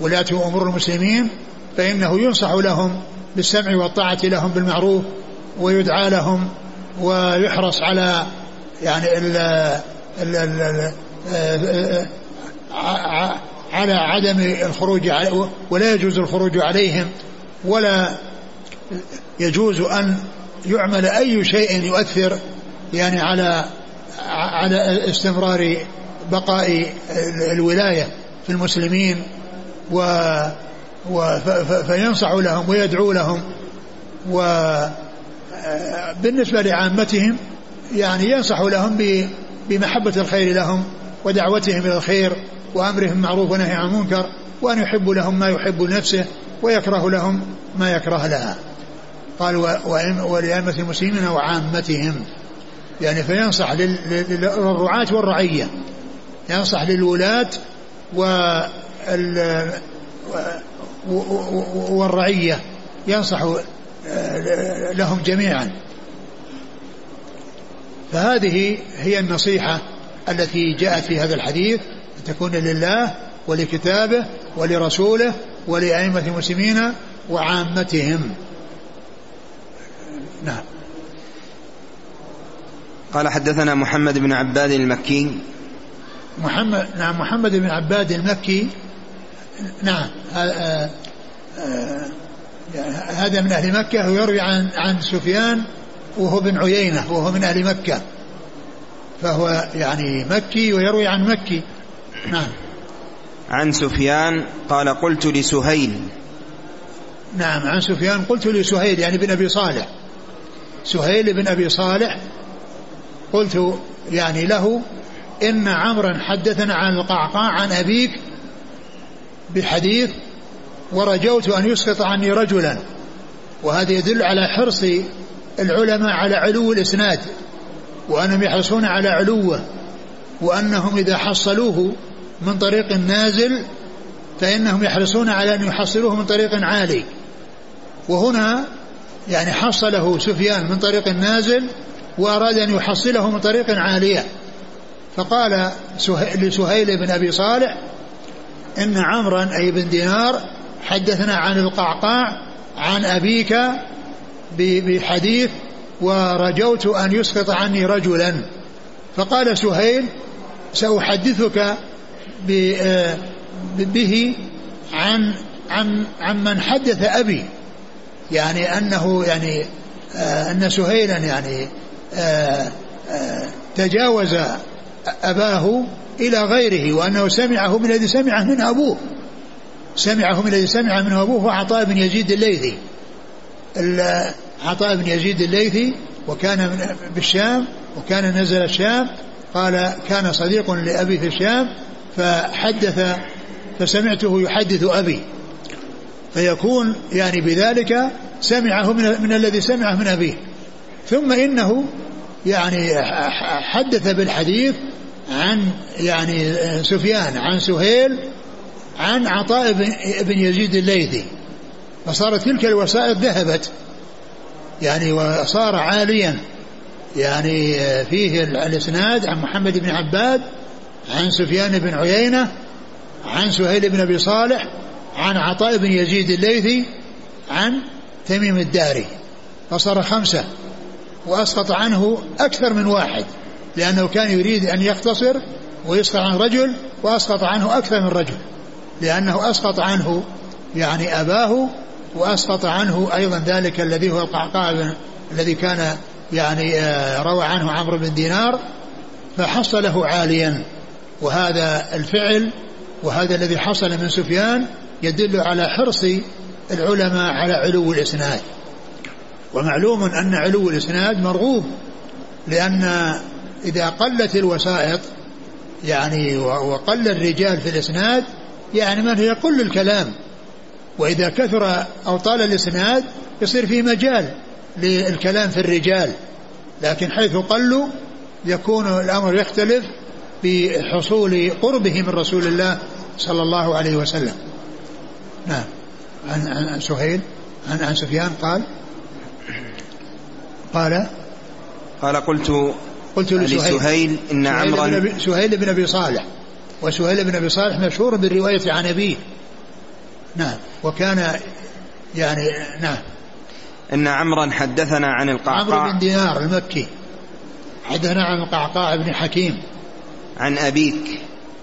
B: ولاة أمور المسلمين فإنه ينصح لهم بالسمع والطاعة لهم بالمعروف ويدعى لهم ويحرص على يعني ال ال ال على عدم الخروج ولا يجوز الخروج عليهم ولا يجوز أن يعمل أي شيء يؤثر يعني على على استمرار بقاء الولاية في المسلمين و فينصح لهم ويدعو لهم وبالنسبة لعامتهم يعني ينصح لهم بمحبة الخير لهم ودعوتهم إلى الخير وأمرهم معروف ونهي عن منكر وأن يحب لهم ما يحب لنفسه ويكره لهم ما يكره لها. قال ولأئمة المسلمين وعامتهم. يعني فينصح للرعاة والرعية. ينصح للولاة والرعية. ينصح آه، لهم جميعا. فهذه هي النصيحة التي جاءت في هذا الحديث أن تكون لله ولكتابه ولرسوله ولأئمة المسلمين وعامتهم. نعم.
A: قال حدثنا محمد بن عباد المكي.
B: محمد نعم محمد بن عباد المكي. نعم آه، آه، هذا من أهل مكة ويروي عن عن سفيان وهو بن عيينة وهو من أهل مكة. فهو يعني مكي ويروي عن مكي. نعم.
A: عن سفيان قال قلت لسهيل.
B: نعم عن سفيان قلت لسهيل يعني بن أبي صالح. سهيل بن أبي صالح قلت يعني له إن عمرا حدثنا عن القعقاع عن أبيك بحديث ورجوت أن يسقط عني رجلا وهذا يدل على حرص العلماء على علو الإسناد وأنهم يحرصون على علوه وأنهم إذا حصلوه من طريق نازل فإنهم يحرصون على أن يحصلوه من طريق عالي. وهنا يعني حصله سفيان من طريق نازل وأراد أن يحصله من طريق عالية. فقال لسهيل بن أبي صالح إن عمرا أي بن دينار حدثنا عن القعقاع عن أبيك بحديث ورجوت أن يسقط عني رجلا. فقال سهيل سأحدثك به عن عن عن من حدث أبي. يعني أنه يعني آه أن سهيلا يعني تجاوز أباه إلى غيره وأنه سمعه من الذي سمعه من أبوه. سمعه من الذي سمعه من أبوه هو عطاء بن يزيد الليثي. عطاء بن يزيد الليثي وكان بالشام وكان نزل الشام. قال كان صديق لأبي في الشام فحدث فسمعته يحدث أبي. فيكون يعني بذلك سمعه من, من الذي سمعه من أبيه. ثم إنه يعني حدث بالحديث عن يعني سفيان عن سهيل عن عطاء بن يزيد الليثي. فصارت تلك الوسائط ذهبت. يعني وصار عاليا. يعني فيه الإسناد عن محمد بن عباد عن سفيان بن عيينة عن سهيل بن أبي صالح عن عطاء بن يزيد الليثي عن تميم الداري. فصار خمسة. وأسقط عنه أكثر من واحد لأنه كان يريد أن يختصر ويسقط عن رجل وأسقط عنه أكثر من رجل لأنه أسقط عنه يعني أباه وأسقط عنه أيضا ذلك الذي هو القعقاع الذي كان يعني آه، روى عنه عمرو بن دينار فحصله عاليا. وهذا الفعل وهذا الذي حصل من سفيان يدل على حرص العلماء على علو الإسناد. ومعلوم أن علو الإسناد مرغوب لأن إذا قلت الوسائط يعني وقل الرجال في الإسناد يعني من يقل الكلام. وإذا كثر أو طال الإسناد يصير في مجال للكلام في الرجال. لكن حيث قلوا يكون الأمر يختلف بحصول قربه من رسول الله صلى الله عليه وسلم. نعم. عن, عن سهيل عن, عن سفيان قال قال
A: قال قلت
B: قلت لسهيل.
A: سهيل إن عمرا
B: سهيل بن أبي صالح. وسهيل بن أبي صالح مشهور بالرواية عن أبيه. نعم. وكان يعني نعم.
A: إن عمرا حدثنا عن القعقاع.
B: عمرو بن دينار المكي. حدثنا عن القعقاع بن حكيم.
A: عن أبيك.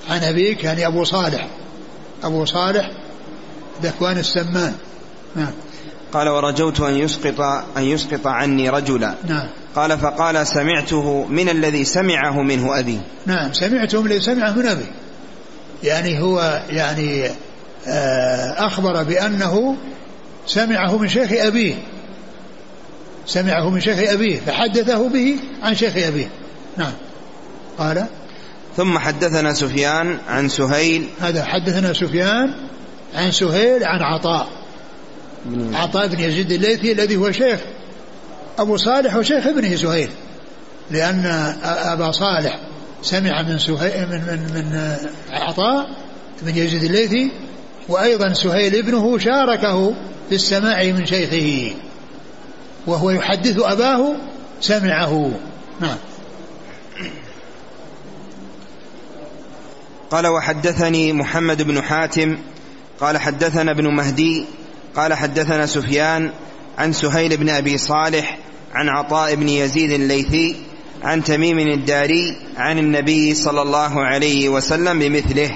B: عن أبيك يعني أبو صالح. أبو صالح ذكوان السمان. نعم.
A: قال ورجوت أن يسقط أن يسقط عني رجلا.
B: نعم.
A: قال فقال سمعته من الذي سمعه منه أبي.
B: نعم سمعته من الذي سمعه من أبي. يعني هو يعني آه، أخبر بأنه سمعه من شيخ أبيه. سمعه من شيخ أبيه فحدثه به عن شيخ أبيه. نعم. قال؟
A: ثم حدثنا سفيان عن سهيل.
B: هذا حدثنا سفيان عن سهيل عن عطاء. عطاء بن يزيد الليثي الذي هو شيخ أبو صالح وشيخ ابنه سهيل. لأن أبا صالح سمع من سهيل من من, من عطاء بن يزيد الليثي وأيضا سهيل ابنه شاركه في السماع من شيخه وهو يحدث أباه سمعه. نعم.
A: قال وحدثني محمد بن حاتم قال حدثنا ابن مهدي قال حدثنا سفيان عن سهيل بن أبي صالح عن عطاء بن يزيد الليثي عن تميم الداري عن النبي صلى الله عليه وسلم بمثله.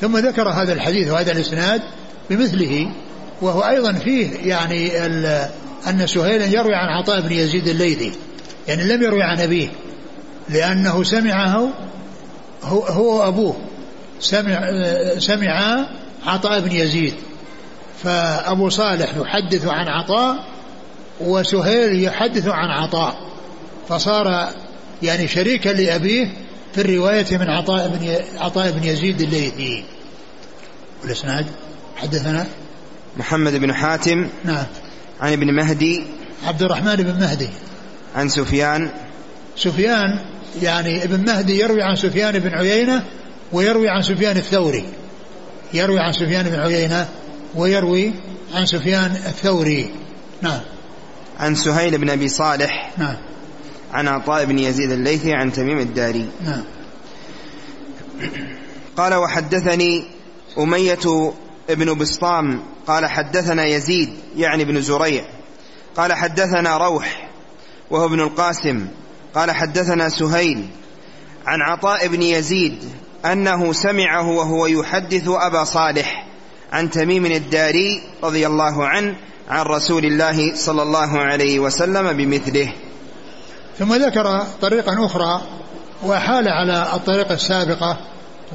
B: ثم ذكر هذا الحديث وهذا الإسناد بمثله وهو أيضا فيه يعني أن سهيلا يروي عن عطاء بن يزيد الليثي يعني لم يروي عن أبيه لأنه سمعه هو, هو أبوه سمع سمع عطاء بن يزيد. فأبو صالح يحدث عن عطاء وسهيل يحدث عن عطاء فصار يعني شريكا لأبيه في الرواية من عطاء بن عطاء بن يزيد الليثي. والإسناد؟ حدثنا؟
A: محمد بن حاتم
B: نعم.
A: عن ابن مهدي
B: عبد الرحمن بن مهدي.
A: عن سفيان.
B: سفيان يعني ابن مهدي يروي عن سفيان بن عيينة ويروي عن سفيان الثوري. يروي عن سفيان بن عيينة ويروي عن سفيان الثوري. نعم.
A: عن سهيل بن أبي صالح.
B: نعم.
A: عن عطاء بن يزيد الليثي عن تميم الداري.
B: نعم.
A: قال وحدثني أمية ابن بسطام. قال حدثنا يزيد يعني بن زريع. قال حدثنا روح وهو ابن القاسم. قال حدثنا سهيل عن عطاء بن يزيد أنه سمعه وهو يحدث أبا صالح. عن تميم الداري رضي الله عنه عن رسول الله صلى الله عليه وسلم بمثله.
B: ثم ذكر طريقا أخرى وحال على الطريقة السابقة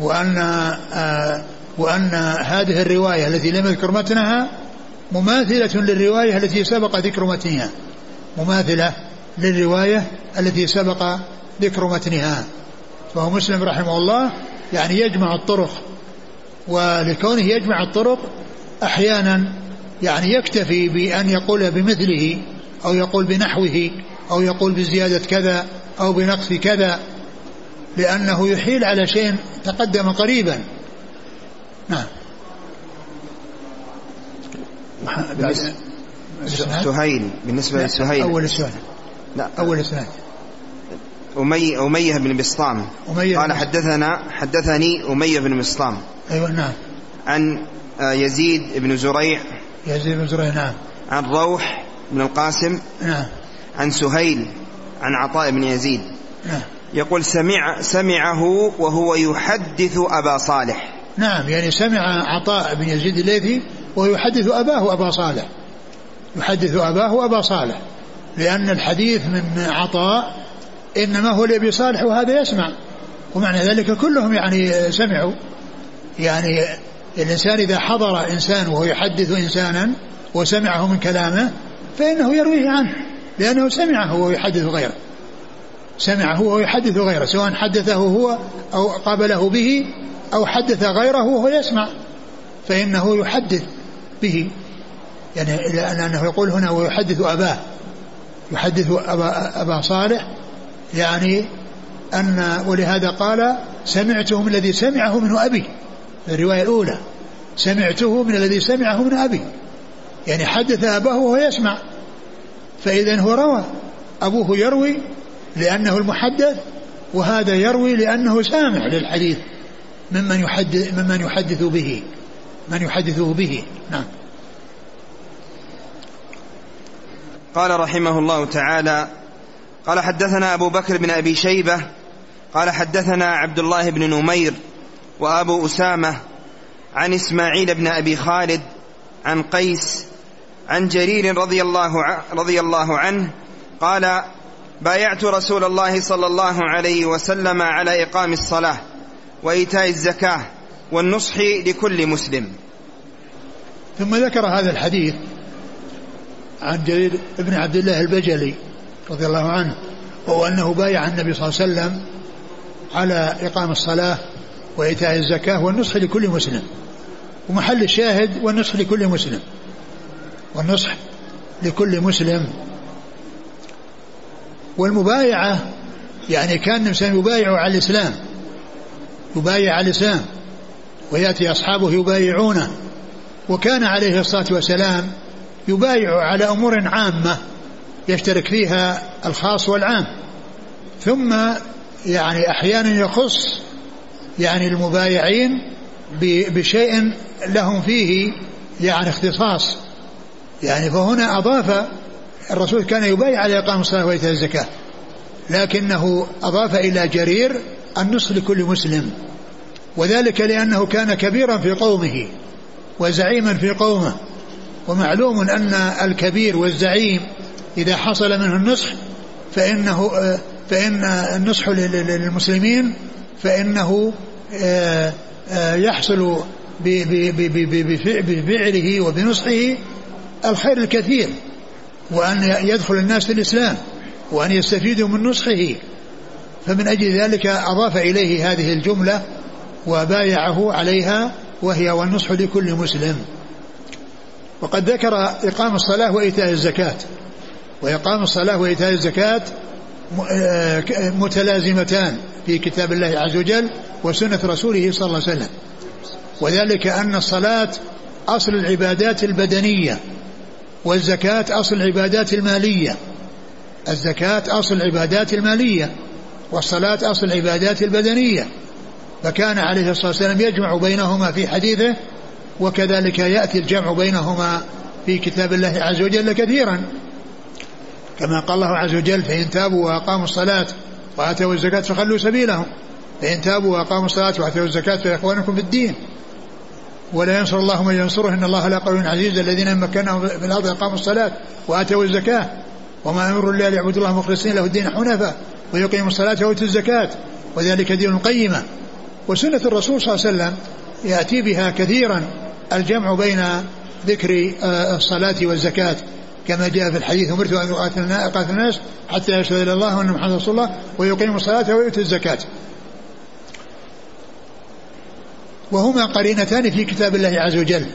B: وأن آه وأن هذه الرواية التي لم يذكر متنها مماثلة للرواية التي سبق ذكر متنها. مماثلة للرواية التي سبق ذكر متنها. فهو مسلم رحمه الله يعني يجمع الطرق ولكونه يجمع الطرق أحيانا يعني يكتفي بأن يقول بمثله أو يقول بنحوه أو يقول بزيادة كذا أو بنقص كذا لأنه يحيل على شيء تقدم قريبا. نعم.
A: سهيل بالنسبة لسهيل.
B: أول السؤال لا. أول السؤال
A: أمي أمية بن بسطام.
B: أمية
A: قال حدثنا حدثني أمية بن بسطام.
B: أيوة نعم.
A: عن آه، يزيد بن زريع.
B: يزيد بن زريع نعم.
A: عن روح بن القاسم.
B: نعم.
A: عن سهيل. عن عطاء بن يزيد.
B: نعم.
A: يقول سمع سمعه وهو يحدث أبا صالح.
B: نعم يعني سمع عطاء بن يزيد الليثي ويحدث أباه أبا صالح. يحدث أباه أبا صالح. لأن الحديث من عطاء إنما هو لأبي صالح وهذا يسمع. ومعنى ذلك كلهم يعني سمعوا. يعني الإنسان إذا حضر إنسان وهو يحدث إنسانا وسمعه من كلامه فإنه يرويه عنه لأنه سمعه وهو يحدث غيره. سمعه وهو يحدث غيره سواء حدثه هو أو قابله به أو حدث غيره وهو يسمع. فإنه يحدث به. يعني لأنه يقول هنا ويحدث أباه. يحدث أبا, أبا صالح يعني أن ولهذا قال سمعته من الذي سمعه منه أبي. الرواية الأولى. سمعته من الذي سمعه من أبي. يعني حدث أباه وهو يسمع. فإذا هو روى. أبوه يروي لأنه المحدث وهذا يروي لأنه سامع للحديث ممن يحدث ممن يحدث به. من يحدثه به. نعم.
A: قال رحمه الله تعالى قال حدثنا أبو بكر بن أبي شيبة قال حدثنا عبد الله بن نمير وأبو أسامة عن إسماعيل بن أبي خالد عن قيس عن جرير رضي الله, رضي الله عنه قال بايعت رسول الله صلى الله عليه وسلم على إقام الصلاة وإيتاء الزكاة والنصح لكل مسلم.
B: ثم ذكر هذا الحديث عن جرير بن عبد الله البجلي رضي الله عنه وهو أنه بايع النبي صلى الله عليه وسلم على إقام الصلاة وإيتاء الزكاة والنصح لكل مسلم ومحل الشاهد والنصح لكل مسلم والنصح لكل مسلم. والمبايعة يعني كان الإنسان يبايع على الإسلام يبايع على الإسلام ويأتي أصحابه يبايعونه وكان عليه الصلاة والسلام يبايع على أمور عامة. يشترك فيها الخاص والعام. ثم يعني أحيانا يخص يعني المبايعين بشيء لهم فيه يعني اختصاص. يعني فهنا أضاف الرسول كان يبايع على إقام الصلاة وإيتاء الزكاة لكنه أضاف إلى جرير النصح لكل مسلم وذلك لأنه كان كبيرا في قومه وزعيما في قومه ومعلوم أن الكبير والزعيم إذا حصل منه النصح فإنه فإن النصح للمسلمين فإنه آه، آه، يحصل بفعله وبنصحه الخير الكثير وأن يدخل الناس في الإسلام وأن يستفيدوا من نصحه. فمن أجل ذلك أضاف إليه هذه الجملة وبايعه عليها وهي والنصح لكل مسلم. وقد ذكر إقام الصلاة وإيتاء الزكاة. وإقام الصلاة وإيتاء الزكاة آه، متلازمتان في كتاب الله عز وجل وسنة رسوله صلى الله عليه وسلم. وذلك أن الصلاة أصل العبادات البدنية والزكاة أصل العبادات المالية. الزكاة أصل العبادات المالية والصلاة أصل العبادات البدنية. فكان عليه الصلاة والسلام يجمع بينهما في حديثه وكذلك يأتي الجمع بينهما في كتاب الله عز وجل كثيرا. كما قال الله عز وجل فإن تابوا وأقاموا الصلاة وآتوا الزكاة فخلوا سبيلهم. فإن تابوا وأقاموا الصلاة وآتوا الزكاة فإخوانكم في الدين. ولا ينصر الله من ينصره إن الله لا قوي عزيز الذين مكنهم في الأرض أقاموا الصلاة وآتوا الزكاة. وما امروا إلا ليعبدوا الله مخلصين له الدين حنفاء ويقيموا الصلاة ويؤتوا الزكاة. وذلك دين القيمة. وسنة الرسول صلى الله عليه وسلم يأتي بها كثيرا الجمع بين ذكر آه، الصلاة والزكاة. كما جاء في الحديث أمرت أن أقاتل الناس حتى يشهد إلى الله وأن محمد رسول الله ويقيموا الصلاة ويؤتوا الزكاة. وهما قرينتان في كتاب الله عز وجل.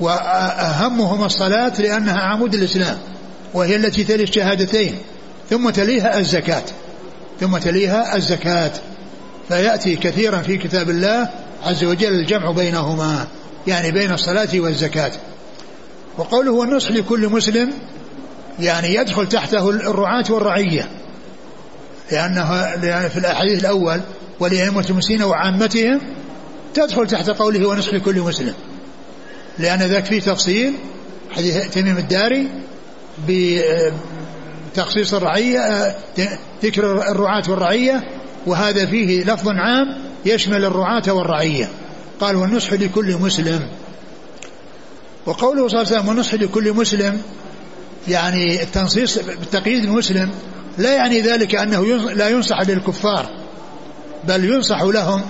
B: وأهمهما الصلاة لأنها عمود الإسلام وهي التي تلي الشهادتين ثم تليها الزكاة. ثم تليها الزكاة. فيأتي كثيرا في كتاب الله عز وجل الجمع بينهما يعني بين الصلاة والزكاة. وقوله والنصح لكل مسلم يعني يدخل تحته الرعاة والرعية. لأنها لأن في الأحاديث الأول ولأئمة المسلمين وعامتهم تدخل تحت قوله ونصح لكل مسلم. لأن ذاك فيه تفصيل حديث تميم الداري بتخصيص الرعية ذكر الرعاة والرعية وهذا فيه لفظ عام يشمل الرعاة والرعية. قال والنصح لكل مسلم. وقوله صلى الله عليه وسلم والنصح لكل مسلم يعني التنصيص بالتقييد المسلم لا يعني ذلك أنه لا ينصح للكفار بل ينصح لهم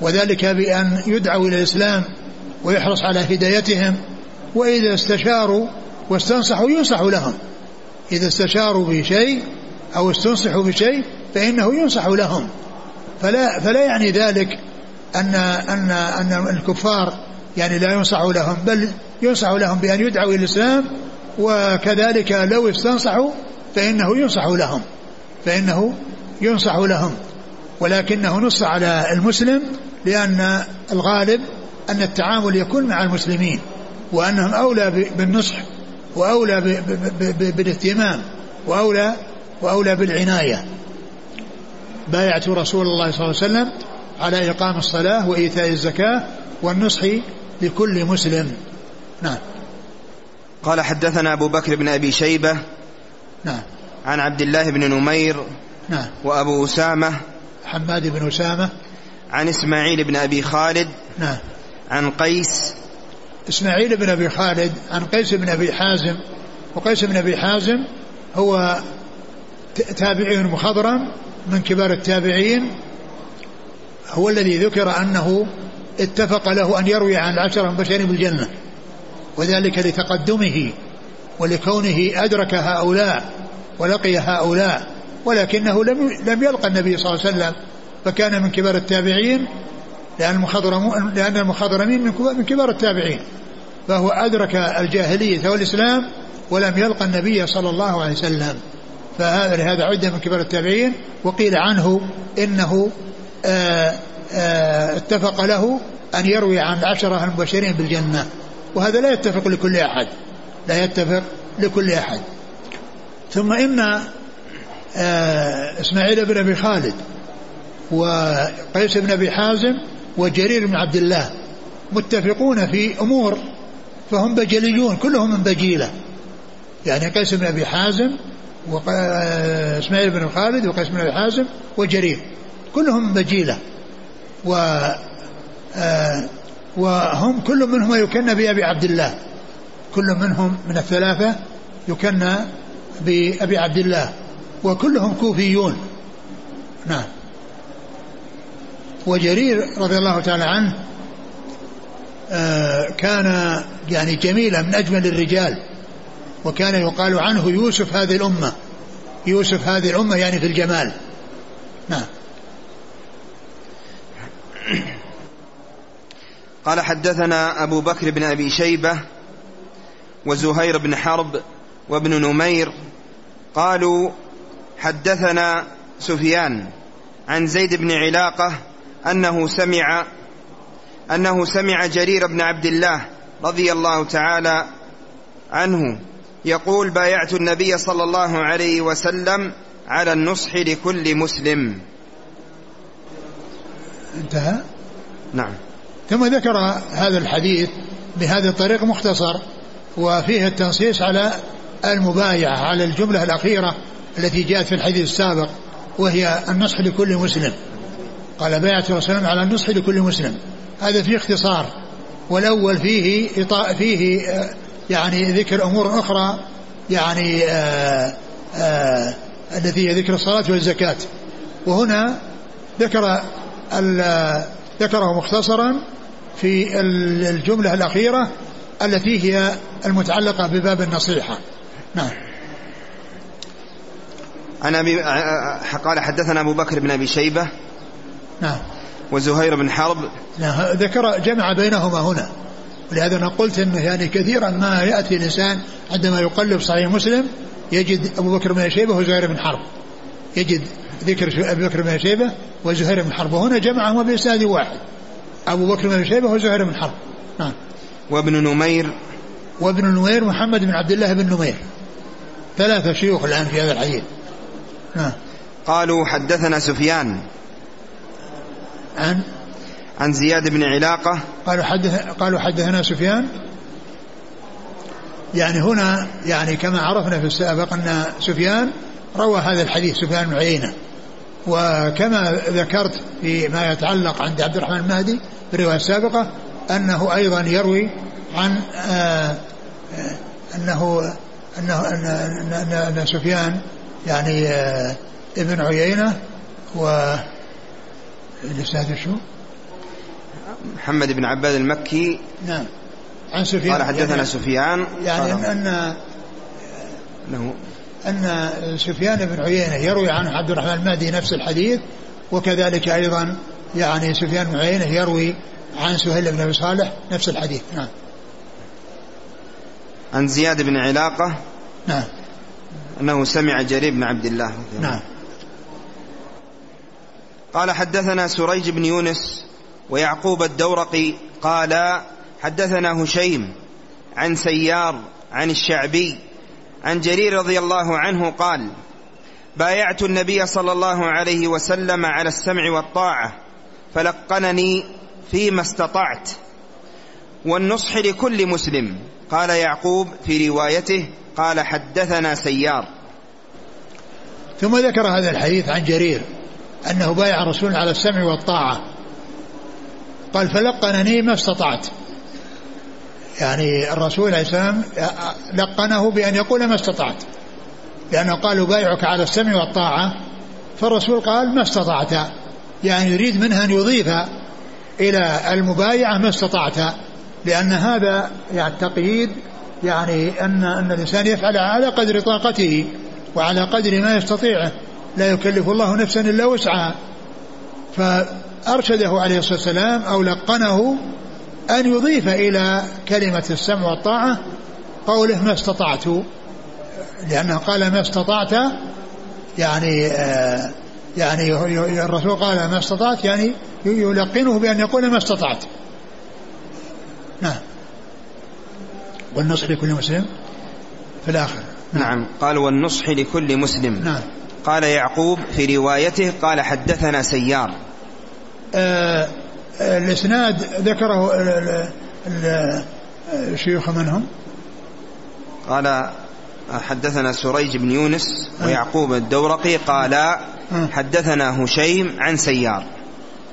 B: وذلك بأن يدعوا إلى الإسلام ويحرص على هدايتهم وإذا استشاروا واستنصحوا ينصح لهم. إذا استشاروا بشيء أو استنصحوا بشيء فإنه ينصح لهم. فلا فلا يعني ذلك أن أن أن الكفار يعني لا ينصح لهم بل ينصح لهم بأن يدعوا إلى الإسلام وكذلك لو استنصحوا فإنه ينصح لهم فإنه ينصح لهم. ولكنه نص على المسلم لأن الغالب أن التعامل يكون مع المسلمين وأنهم أولى بالنصح وأولى بالاهتمام وأولى وأولى بالعناية. بايعت رسول الله صلى الله عليه وسلم على إقام الصلاة وإيتاء الزكاة والنصح لكل مسلم. نعم.
A: قال حدثنا أبو بكر بن أبي شيبة
B: نعم.
A: عن عبد الله بن نمير
B: نعم.
A: وأبو أسامة
B: حماد بن أسامة.
A: عن إسماعيل بن أبي خالد
B: نعم.
A: عن قيس
B: إسماعيل بن أبي خالد عن قيس بن أبي حازم. وقيس بن أبي حازم هو تابعي مخضرم من كبار التابعين. هو الذي ذكر أنه اتفق له أن يروي عن العشرة المبشرين بالجنة. وذلك لتقدمه ولكونه أدرك هؤلاء ولقي هؤلاء ولكنه لم لم يلقى النبي صلى الله عليه وسلم فكان من كبار التابعين لأن المخضرم لأن المخضرمين من كبار التابعين فهو أدرك الجاهلية والإسلام ولم يلقى النبي صلى الله عليه وسلم. فهذا لهذا عدة من كبار التابعين وقيل عنه إنه آآ آه، آآ آه، اتفق له أن يروي عن العشرة المبشرين بالجنة. وهذا لا يتفق لكل أحد. لا يتفق لكل أحد. ثم إن آه، إسماعيل بن أبي خالد وقيس بن أبي حازم وجرير بن عبد الله متفقون في أمور فهم بجليون كلهم من بجيلة. يعني قيس بن أبي حازم وإسماعيل بن خالد وقيس بن أبي حازم وجرير كلهم من بجيلة. و آه، وهم كل منهم يكنى بأبي عبد الله. كل منهم من الثلاثة يكنى بأبي عبد الله. وكلهم كوفيون. نعم. وجرير رضي الله تعالى عنه آه، كان يعني جميلا من أجمل الرجال. وكان يقال عنه يوسف هذه الأمة. يوسف هذه الأمة يعني في الجمال. نعم.
A: قال حدثنا أبو بكر بن أبي شيبة وزهير بن حرب وابن نمير قالوا حدثنا سفيان عن زيد بن علاقة أنه سمع أنه سمع جرير بن عبد الله رضي الله تعالى عنه يقول بايعت النبي صلى الله عليه وسلم على النصح لكل مسلم.
B: انتهى؟
A: نعم.
B: ثم ذكر هذا الحديث بهذه الطريقة مختصر وفيه التنصيص على المبايعة على الجملة الأخيرة التي جاءت في الحديث السابق وهي النصح لكل مسلم. قال بايعت الرسول على النصح لكل مسلم. هذا فيه اختصار والأول فيه فيه يعني ذكر أمور أخرى يعني آآ آآ التي هي ذكر الصلاة والزكاة. وهنا ذكر ذكره مختصرا في الجملة الأخيرة التي هي المتعلقة بباب النصيحة. نعم.
A: عن أبي قال حدثنا أبو بكر بن أبي شيبة
B: نعم.
A: وزهير بن حرب.
B: نعم. ذكر جمع بينهما هنا. ولهذا أنا قلت إنه يعني كثيرا ما يأتي الإنسان عندما يقلب صحيح مسلم يجد أبو بكر بن شيبة وزهير بن حرب. يجد ذكر ابي بكر بن شيبة وزهير بن حرب. وهنا جمعهما بإسناد واحد. أبو بكر بن شيبة وزهير بن حرب. نعم.
A: وابن نمير.
B: وابن نمير محمد بن عبد الله بن نمير. ثلاثة شيوخ الآن في هذا الحديث. نعم.
A: قالوا حدثنا سفيان.
B: عن؟
A: عن زياد بن علاقة.
B: قالوا حدث قالوا حدثنا سفيان. يعني هنا يعني كما عرفنا في السابق أن سفيان روى هذا الحديث سفيان بن عيينة. وكما ذكرت فيما يتعلق عند عبد الرحمن المهدي في الرواية السابقة أنه أيضا يروي عن آه أنه أنه أن, أن, أن سفيان يعني آه ابن عيينة و الإسناد شو؟
A: محمد بن عباد المكي.
B: نعم. عن سفيان.
A: قال حدثنا
B: يعني
A: سفيان.
B: يعني أن
A: أنه
B: أن سفيان بن عيينة يروي عن عبد الرحمن المهدي نفس الحديث وكذلك أيضا يعني سفيان بن عيينة يروي عن سهيل بن أبي صالح نفس الحديث. نعم.
A: عن زياد بن علاقة.
B: نعم.
A: أنه سمع جرير بن عبد الله.
B: نعم.
A: قال حدثنا سريج بن يونس ويعقوب الدورقي قال حدثنا هشيم عن سيار عن الشعبي عن جرير رضي الله عنه قال بايعت النبي صلى الله عليه وسلم على السمع والطاعة فلقنني فيما استطعت. والنصح لكل مسلم قال يعقوب في روايته قال حدثنا سيار.
B: ثم ذكر هذا الحديث عن جرير أنه بايع الرسول على السمع والطاعة. قال فلقنني ما استطعت. يعني الرسول عليه السلام لقنه بأن يقول ما استطعت. لأنه قال بايعك على السمع والطاعة. فالرسول قال ما استطعت. يعني يريد منها أن يضيف إلى المبايعة ما استطعت. لأن هذا يعني تقييد يعني أن أن الإنسان يفعل على قدر طاقته وعلى قدر ما يستطيعه. لا يكلف الله نفسا إلا وسعها. فأرشده عليه الصلاة والسلام أو لقنه أن يضيف إلى كلمة السمع والطاعة قوله ما استطعت. لأنه قال ما استطعت يعني آه يعني الرسول قال ما استطعت يعني يلقنه بأن يقول ما استطعت. نعم. والنصح لكل مسلم في الآخر
A: نعم, نعم. قال والنصح لكل مسلم.
B: نعم.
A: قال يعقوب في روايته قال حدثنا سيار.
B: آه الإسناد ذكره الشيوخ من هم؟
A: قال حدثنا سريج بن يونس ويعقوب الدورقي قال حدثنا هشيم عن سيار.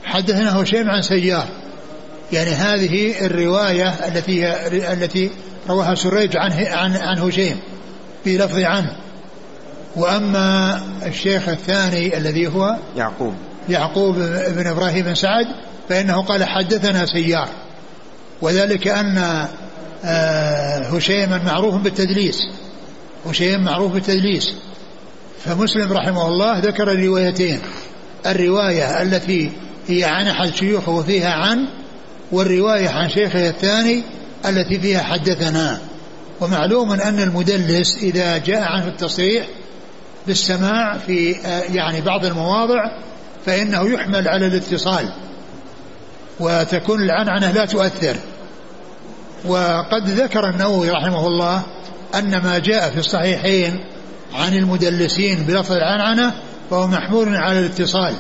B: حدثنا هشيم عن سيار. يعني هذه الرواية التي التي رواها سريج عن عن عن هشيم في لفظ عنه. وأما الشيخ الثاني الذي هو
A: يعقوب.
B: يعقوب بن إبراهيم بن سعد فإنه قال حدثنا سيار. وذلك أن هشيما معروف بالتدليس. هشيم معروف بالتدليس. فمسلم رحمه الله ذكر الروايتين. الرواية التي هي عن أحد شيوخه وفيها عن والرواية عن شيخه الثاني التي فيها حدثنا. ومعلوم أن المدلس إذا جاء عنه التصريح بالسماع في يعني بعض المواضع فإنه يحمل على الاتصال. وتكون العنعنة لا تؤثر. وقد ذكر النووي رحمه الله أن ما جاء في الصحيحين عن المدلسين بلفظ العنعنة فهو محمول على الاتصال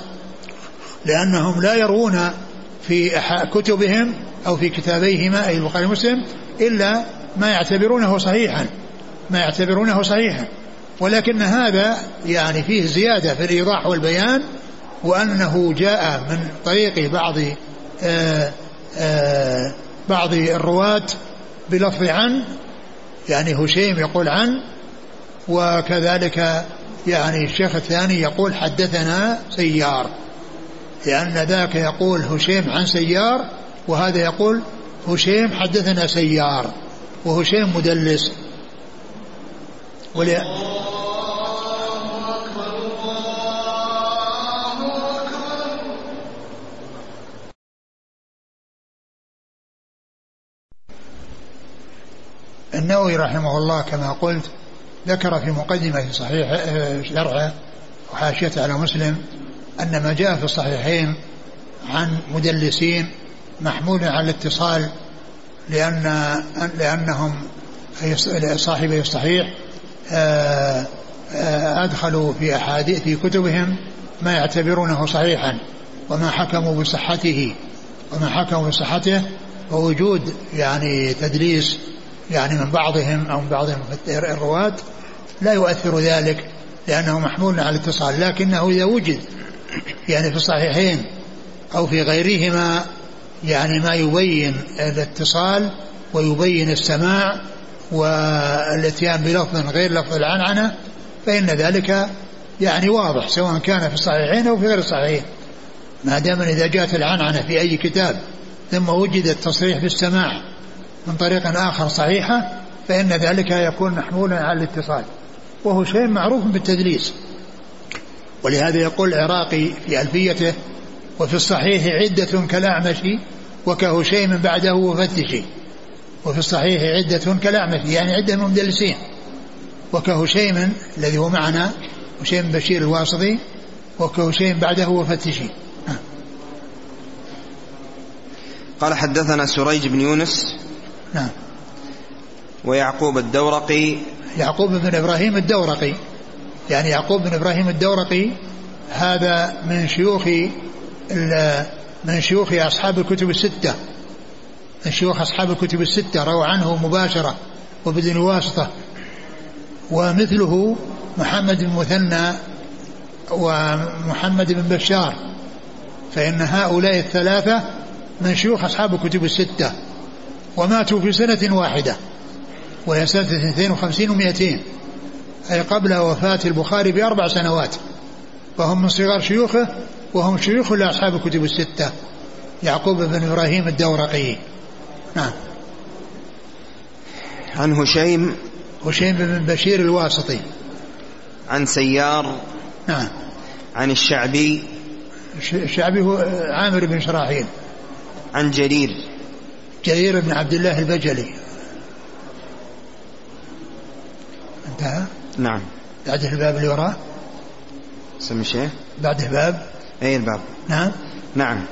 B: لأنهم لا يروون في كتبهم أو في كتابيهما أي البخاري ومسلم إلا ما يعتبرونه صحيحا ما يعتبرونه صحيحا. ولكن هذا يعني فيه زيادة في الإيضاح والبيان وأنه جاء من طريق بعض بعض الرواة بلفظ عن يعني هشيم يقول عن وكذلك يعني الشيخ الثاني يقول حدثنا سيار لأن ذاك يقول هشيم عن سيار وهذا يقول هشيم حدثنا سيار وهشيم مدلس. ولي النووي رحمه الله كما قلت ذكر في مقدمة صحيح شرعه وحاشيته على مسلم أن ما جاء في الصحيحين عن مدلسين محمول على الاتصال لأن لأنهم صاحبي الصحيح آه، آه، أدخلوا في أحاديث في كتبهم ما يعتبرونه صحيحا وما حكموا بصحته وما حكموا بصحته ووجود يعني تدليس يعني من بعضهم أو من بعضهم الرواة لا يؤثر ذلك لأنه محمول على الاتصال لكنه إذا وجد يعني في الصحيحين أو في غيرهما يعني ما يبين الاتصال ويبين السماع والإتيان بلفظ غير لفظ العنعنة فإن ذلك يعني واضح سواء كان في الصحيحين أو في غير الصحيحين. ما دام إذا جاءت العنعنة في أي كتاب ثم وجد التصريح بالسماع من طريق آخر صحيحة فإن ذلك يكون محمولا على الاتصال. وهو شيء معروف بالتدليس. ولهذا يقول العراقي في ألفيته وفي الصحيح عدة كالأعمش وكهشيم بعده وفتشي وفي الصحيح عدة كالأعمش يعني عدة من مدلسين وكهشيم الذي هو معنا هشيم بشير الواسطي وكهشيم بعده وفتشي
A: قال حدثنا سريج بن يونس
B: نعم.
A: ويعقوب الدورقي.
B: يعقوب بن إبراهيم الدورقي. يعني يعقوب بن إبراهيم الدورقي هذا من شيوخ من شيوخ أصحاب الكتب الستة. من شيوخ أصحاب الكتب الستة. روى عنه مباشرة وبدون واسطة. ومثله محمد بن مثنى ومحمد بن بشار. فإن هؤلاء الثلاثة من شيوخ أصحاب الكتب الستة. وماتوا في سنة واحدة وهي سنة 52 و200 أي قبل وفاة البخاري بأربع سنوات وهم من صغار شيوخه وهم شيوخ لأصحاب الكتب الستة يعقوب بن إبراهيم الدورقي. نعم.
A: عن هشيم.
B: هشيم بن بشير الواسطي.
A: عن سيار.
B: نعم.
A: عن الشعبي.
B: الشعبي هو عامر بن شراحيل
A: عن جرير.
B: جرير بن عبد الله البجلي. انتهى؟
A: نعم.
B: بعده الباب اللي وراه؟
A: سمي الشيخ
B: بعده باب
A: أي الباب؟
B: نعم.
A: نعم.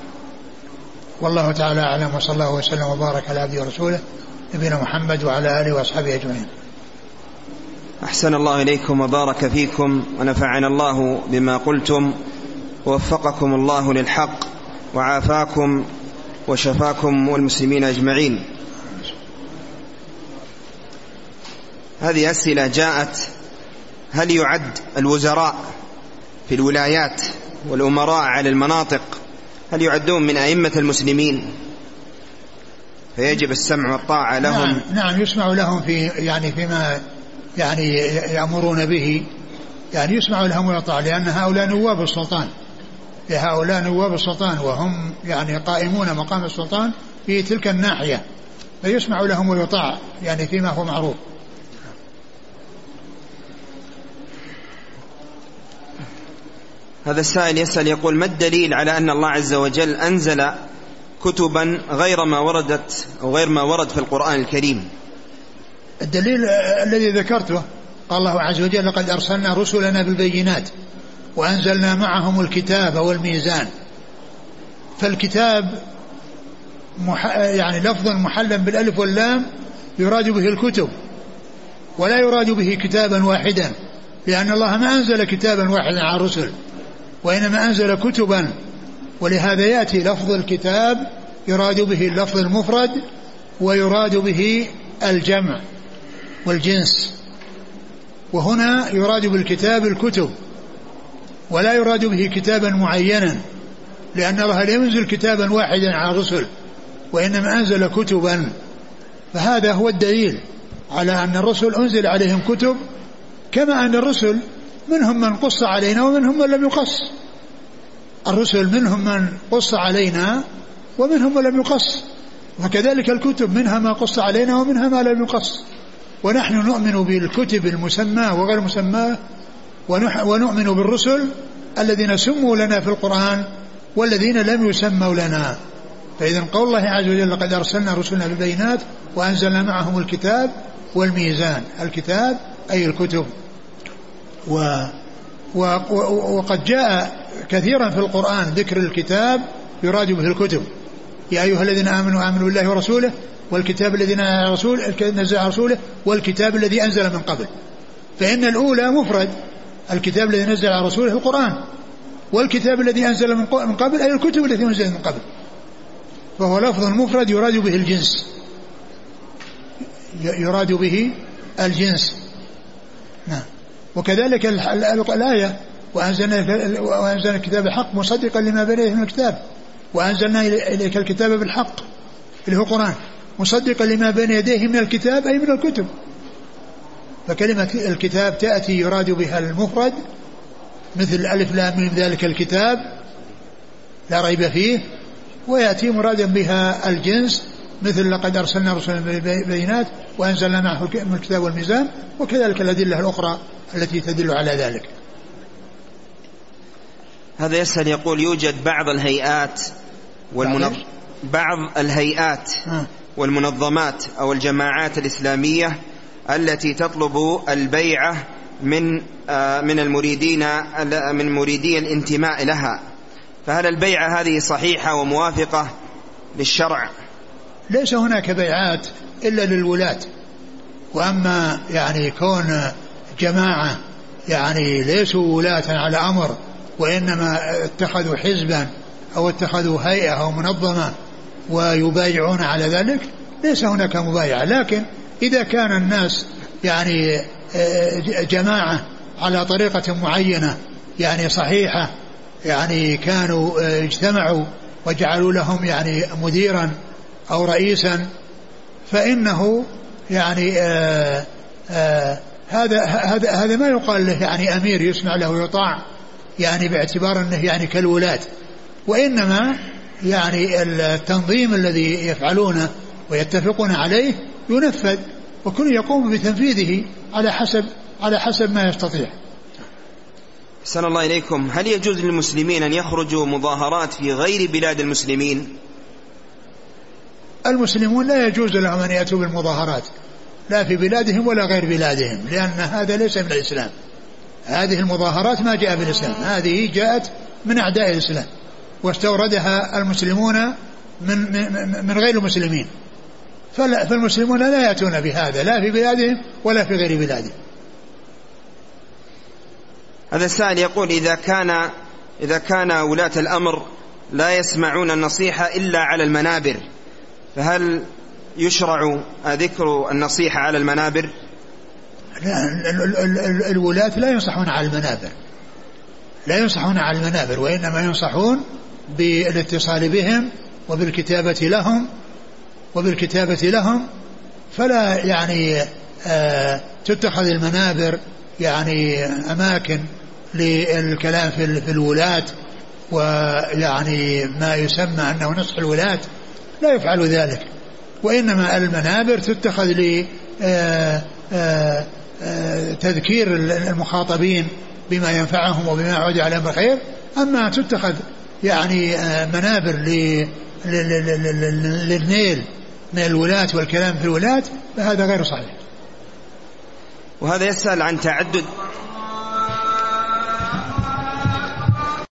B: والله تعالى أعلم وصلى الله وسلم وبارك على عبده ورسوله نبينا محمد وعلى آله وأصحابه أجمعين.
A: أحسن الله إليكم وبارك فيكم ونفعنا الله بما قلتم ووفقكم الله للحق وعافاكم وشفاكم والمسلمين أجمعين. هذه أسئلة جاءت هل يعد الوزراء في الولايات والأمراء على المناطق هل يعدون من أئمة المسلمين؟ فيجب السمع والطاعة لهم.
B: نعم, نعم يسمع لهم في يعني فيما يعني يأمرون به يعني يسمع لهم ويطاع لأن هؤلاء نواب السلطان. لهؤلاء نواب السلطان وهم يعني قائمون مقام السلطان في تلك الناحية فيسمع لهم ويطاع يعني فيما هو معروف.
A: هذا السائل يسأل يقول ما الدليل على أن الله عز وجل أنزل كتبا غير ما وردت أو غير ما ورد في القرآن الكريم؟
B: الدليل الذي ذكرته قال الله عز وجل لقد أرسلنا رسلنا بالبينات وأنزلنا معهم الكتاب والميزان. فالكتاب مح... يعني لفظ محلا بالألف واللام يراد به الكتب ولا يراد به كتابا واحدا لأن الله ما أنزل كتابا واحدا على الرسل وإنما أنزل كتبا. ولهذا يأتي لفظ الكتاب يراد به اللفظ المفرد ويراد به الجمع والجنس. وهنا يراد بالكتاب الكتب. ولا يراد به كتابا معينا لأن الله لم ينزل كتابا واحدا على الرسل وإنما أنزل كتبا. فهذا هو الدليل على أن الرسل أنزل عليهم كتب كما أن الرسل منهم من قص علينا ومنهم من لم يقص. الرسل منهم من قص علينا ومنهم من لم يقص. وكذلك الكتب منها ما قص علينا ومنها ما لم يقص. ونحن نؤمن بالكتب المسماة وغير مسماة ونؤمن بالرسل الذين سموا لنا في القرآن والذين لم يسموا لنا. فإذا قول الله عز وجل لقد أرسلنا رسلنا بالبينات وأنزلنا معهم الكتاب والميزان. الكتاب أي الكتب. و وقد جاء كثيرا في القرآن ذكر الكتاب يراد به الكتب. يا أيها الذين آمنوا آمنوا بالله ورسوله والكتاب الذي نزل رسوله والكتاب الذي أنزل من قبل. فإن الأولى مفرد. الكتاب الذي نزل على رسوله القرآن والكتاب الذي أنزل من قبل أي الكتب التي أنزلت من قبل. فهو لفظ مفرد يراد به الجنس. يراد به الجنس. نعم. وكذلك الآية وأنزلنا وأنزلنا الكتاب الحق مصدقا لما بين من الكتاب وأنزلنا إليك الكتاب بالحق اللي هو القرآن مصدقا لما بين يديه من الكتاب أي من الكتب. فكلمة الكتاب تأتي يراد بها المفرد مثل الألف لام من ذلك الكتاب لا ريب فيه ويأتي مرادا بها الجنس مثل لقد أرسلنا رسلا بالبينات وأنزلنا معه الكتاب والميزان وكذلك الأدلة الأخرى التي تدل على ذلك.
A: هذا يسأل يقول يوجد بعض الهيئات والمنظ... بعض الهيئات والمنظمات أو الجماعات الإسلامية التي تطلب البيعة من آه، من المريدين من مريدي الانتماء لها. فهل البيعة هذه صحيحة وموافقة للشرع؟
B: ليس هناك بيعات إلا للولاة. وأما يعني كون جماعة يعني ليسوا ولاة على أمر وإنما اتخذوا حزبا أو اتخذوا هيئة أو منظمة ويبايعون على ذلك ليس هناك مبايعة. لكن إذا كان الناس يعني آه، جماعة على طريقة معينة يعني صحيحة يعني كانوا آه، اجتمعوا وجعلوا لهم يعني مديرا أو رئيسا فإنه يعني آآ آه، هذا هذا هذا ما يقال له يعني أمير يسمع له ويطاع يعني باعتبار أنه يعني كالولاة وإنما يعني التنظيم الذي يفعلونه ويتفقون عليه ينفذ وكل يقوم بتنفيذه على حسب على حسب ما يستطيع.
A: أحسن الله إليكم. هل يجوز للمسلمين أن يخرجوا مظاهرات في غير بلاد المسلمين؟
B: المسلمون لا يجوز لهم أن يأتوا بالمظاهرات لا في بلادهم ولا غير بلادهم لأن هذا ليس من الإسلام. هذه المظاهرات ما جاء بالإسلام هذه جاءت من أعداء الإسلام واستوردها المسلمون من, من, من غير المسلمين. فالمسلمون لا يأتون بهذا لا في بلادهم ولا في غير بلادهم.
A: هذا السائل يقول إذا كان إذا كان ولاة الأمر لا يسمعون النصيحة إلا على المنابر فهل يشرع ذكر النصيحة على المنابر؟
B: لا الولاة لا ينصحون على المنابر. لا ينصحون على المنابر وإنما ينصحون بالاتصال بهم وبالكتابة لهم وبالكتابة لهم فلا يعني آه تتخذ المنابر يعني أماكن للكلام في, الولاة ويعني ما يسمى أنه نصح الولاة لا يفعل ذلك. وإنما المنابر تتخذ ل آه، آه، تذكير المخاطبين بما ينفعهم وبما يعود عليهم بخير أما تتخذ يعني منابر للنيل من الولاة والكلام في الولاة فهذا غير صحيح.
A: وهذا يسأل عن تعدد